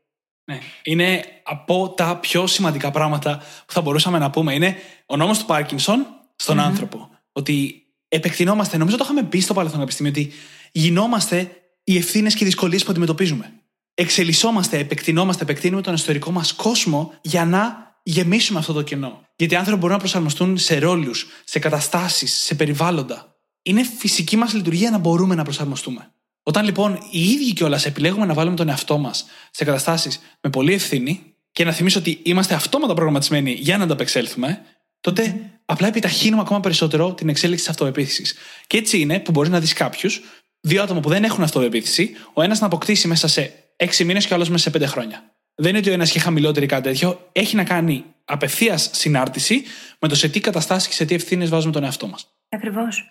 Ναι. Είναι από τα πιο σημαντικά πράγματα που θα μπορούσαμε να πούμε. Είναι ο νόμος του Πάρκινσον στον άνθρωπο. Ότι επεκτεινόμαστε, νομίζω το είχαμε πει στο παρελθόν επιστήμη, ότι γινόμαστε οι ευθύνες και οι δυσκολίες που αντιμετωπίζουμε. Εξελισσόμαστε, επεκτεινόμαστε, επεκτείνουμε τον εσωτερικό μας κόσμο για να γεμίσουμε αυτό το κενό. Γιατί οι άνθρωποι μπορούν να προσαρμοστούν σε ρόλους, σε καταστάσεις, σε περιβάλλοντα. Είναι φυσική μας λειτουργία να μπορούμε να προσαρμοστούμε. Όταν λοιπόν οι ίδιοι κιόλας επιλέγουμε να βάλουμε τον εαυτό μας σε καταστάσεις με πολλή ευθύνη και να θυμίσω ότι είμαστε αυτόματα προγραμματισμένοι για να ανταπεξέλθουμε, τότε απλά επιταχύνουμε ακόμα περισσότερο την εξέλιξη της αυτοπεποίθηση. Και έτσι είναι που μπορεί να δεις κάποιους, δύο άτομα που δεν έχουν αυτοπεποίθηση, ο ένας να αποκτήσει μέσα σε έξι μήνες και ο άλλος μέσα σε πέντε χρόνια. Δεν είναι ότι ο ένας έχει χαμηλότερη κάτι τέτοιο, έχει να κάνει απευθείας συνάρτηση με το σε τι καταστάσεις και σε τι ευθύνες βάζουμε τον εαυτό μας. Ακριβώς.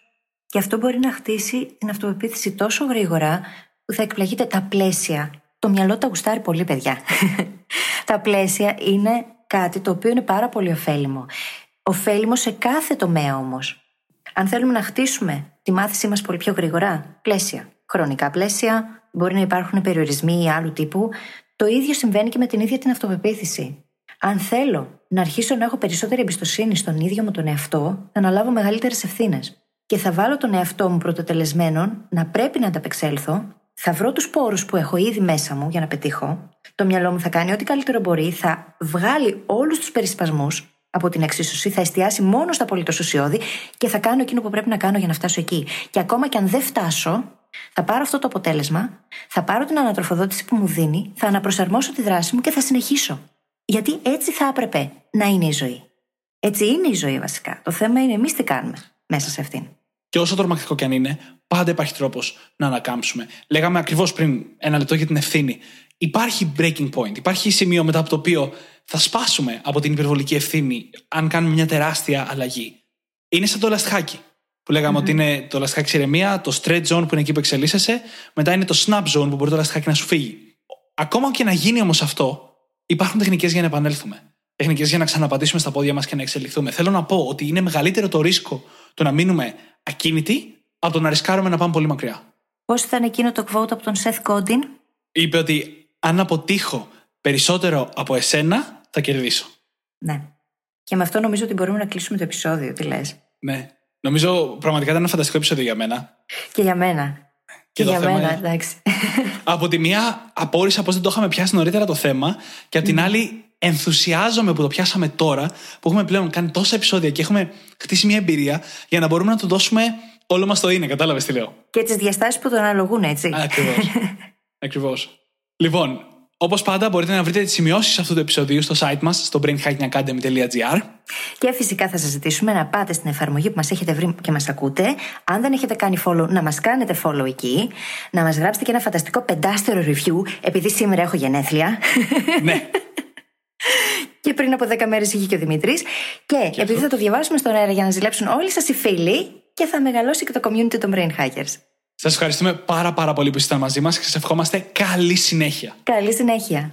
Και αυτό μπορεί να χτίσει την αυτοπεποίθηση τόσο γρήγορα που θα εκπλαγείτε τα πλαίσια. Το μυαλό τα γουστάρει πολύ, παιδιά. τα πλαίσια είναι κάτι το οποίο είναι πάρα πολύ ωφέλιμο. Ωφέλιμο σε κάθε τομέα όμως. Αν θέλουμε να χτίσουμε τη μάθησή μας πολύ πιο γρήγορα, πλαίσια. Χρονικά πλαίσια, μπορεί να υπάρχουν περιορισμοί ή άλλου τύπου. Το ίδιο συμβαίνει και με την ίδια την αυτοπεποίθηση. Αν θέλω να αρχίσω να έχω περισσότερη εμπιστοσύνη στον ίδιο μου τον εαυτό, θα αναλάβω μεγαλύτερες ευθύνες και θα βάλω τον εαυτό μου πρωτοτελεσμένον να πρέπει να ανταπεξέλθω, θα βρω τους πόρους που έχω ήδη μέσα μου για να πετύχω, το μυαλό μου θα κάνει ό,τι καλύτερο μπορεί, θα βγάλει όλους τους περισπασμούς από την εξίσωση, θα εστιάσει μόνο στα απολύτως ουσιώδη και θα κάνω εκείνο που πρέπει να κάνω για να φτάσω εκεί. Και ακόμα και αν δεν φτάσω, θα πάρω αυτό το αποτέλεσμα, θα πάρω την ανατροφοδότηση που μου δίνει, θα αναπροσαρμόσω τη δράση μου και θα συνεχίσω. Γιατί έτσι θα έπρεπε να είναι η ζωή. Έτσι είναι η ζωή βασικά. Το θέμα είναι εμείς τι κάνουμε μέσα σε αυτήν. Και όσο τρομακτικό και αν είναι, πάντα υπάρχει τρόπος να ανακάμψουμε. Λέγαμε ακριβώς πριν ένα λεπτό για την ευθύνη. Υπάρχει breaking point. Υπάρχει σημείο μετά από το οποίο θα σπάσουμε από την υπερβολική ευθύνη αν κάνουμε μια τεράστια αλλαγή. Είναι σαν το λαστιχάκι. Που λεγαμε ότι είναι το λαστιχάκι σε ηρεμία, το stretch zone που είναι εκεί που εξελίσσεσαι, μετά είναι το snap zone που μπορεί το λαστιχάκι να σου φύγει. Ακόμα και να γίνει όμως αυτό, υπάρχουν τεχνικές για να επανέλθουμε. Τεχνικές για να ξαναπατήσουμε στα πόδια μας και να εξελιχθούμε. Θέλω να πω ότι είναι μεγαλύτερο το ρίσκο το να μείνουμε ακίνητοι από το να ρισκάρουμε να πάμε πολύ μακριά. Πώς ήταν εκείνο το quote από τον Seth Godin, Είπε ότι αν αποτύχω περισσότερο από εσένα, θα κερδίσω. Ναι. Και με αυτό νομίζω ότι μπορούμε να κλείσουμε το επεισόδιο, τι λες; Ναι. Νομίζω πραγματικά ήταν ένα φανταστικό επεισόδιο για μένα. Και για μένα. Και, το για θέμα μένα, είναι- εντάξει. Από τη μία απόρρισα πώς δεν το είχαμε πιάσει νωρίτερα το θέμα, και από την άλλη ενθουσιάζομαι που το πιάσαμε τώρα, που έχουμε πλέον κάνει τόσα επεισόδια και έχουμε χτίσει μια εμπειρία για να μπορούμε να του δώσουμε όλο μας το είναι. Κατάλαβες τι λέω; και τις διαστάσεις που τον αναλογούν, έτσι. Ακριβώς. Ακριβώς. Λοιπόν, όπως πάντα, μπορείτε να βρείτε τις σημειώσεις αυτού του επεισοδίου στο site μας, στο brainhackingacademy.gr. Και φυσικά θα σας ζητήσουμε να πάτε στην εφαρμογή που μας έχετε βρει και μας ακούτε. Αν δεν έχετε κάνει follow, να μας κάνετε follow εκεί. Να μας γράψετε και ένα φανταστικό πεντάστερο review, επειδή σήμερα έχω γενέθλια. ναι. και πριν από 10 μέρες είχε και ο Δημήτρης. Και επειδή θα το διαβάσουμε στον αέρα για να ζηλέψουν όλοι σας οι φίλοι, και θα μεγαλώσει και το community των Brain Hackers. Σας ευχαριστούμε πάρα πάρα πολύ που ήσασταν μαζί μας και σας ευχόμαστε καλή συνέχεια. Καλή συνέχεια.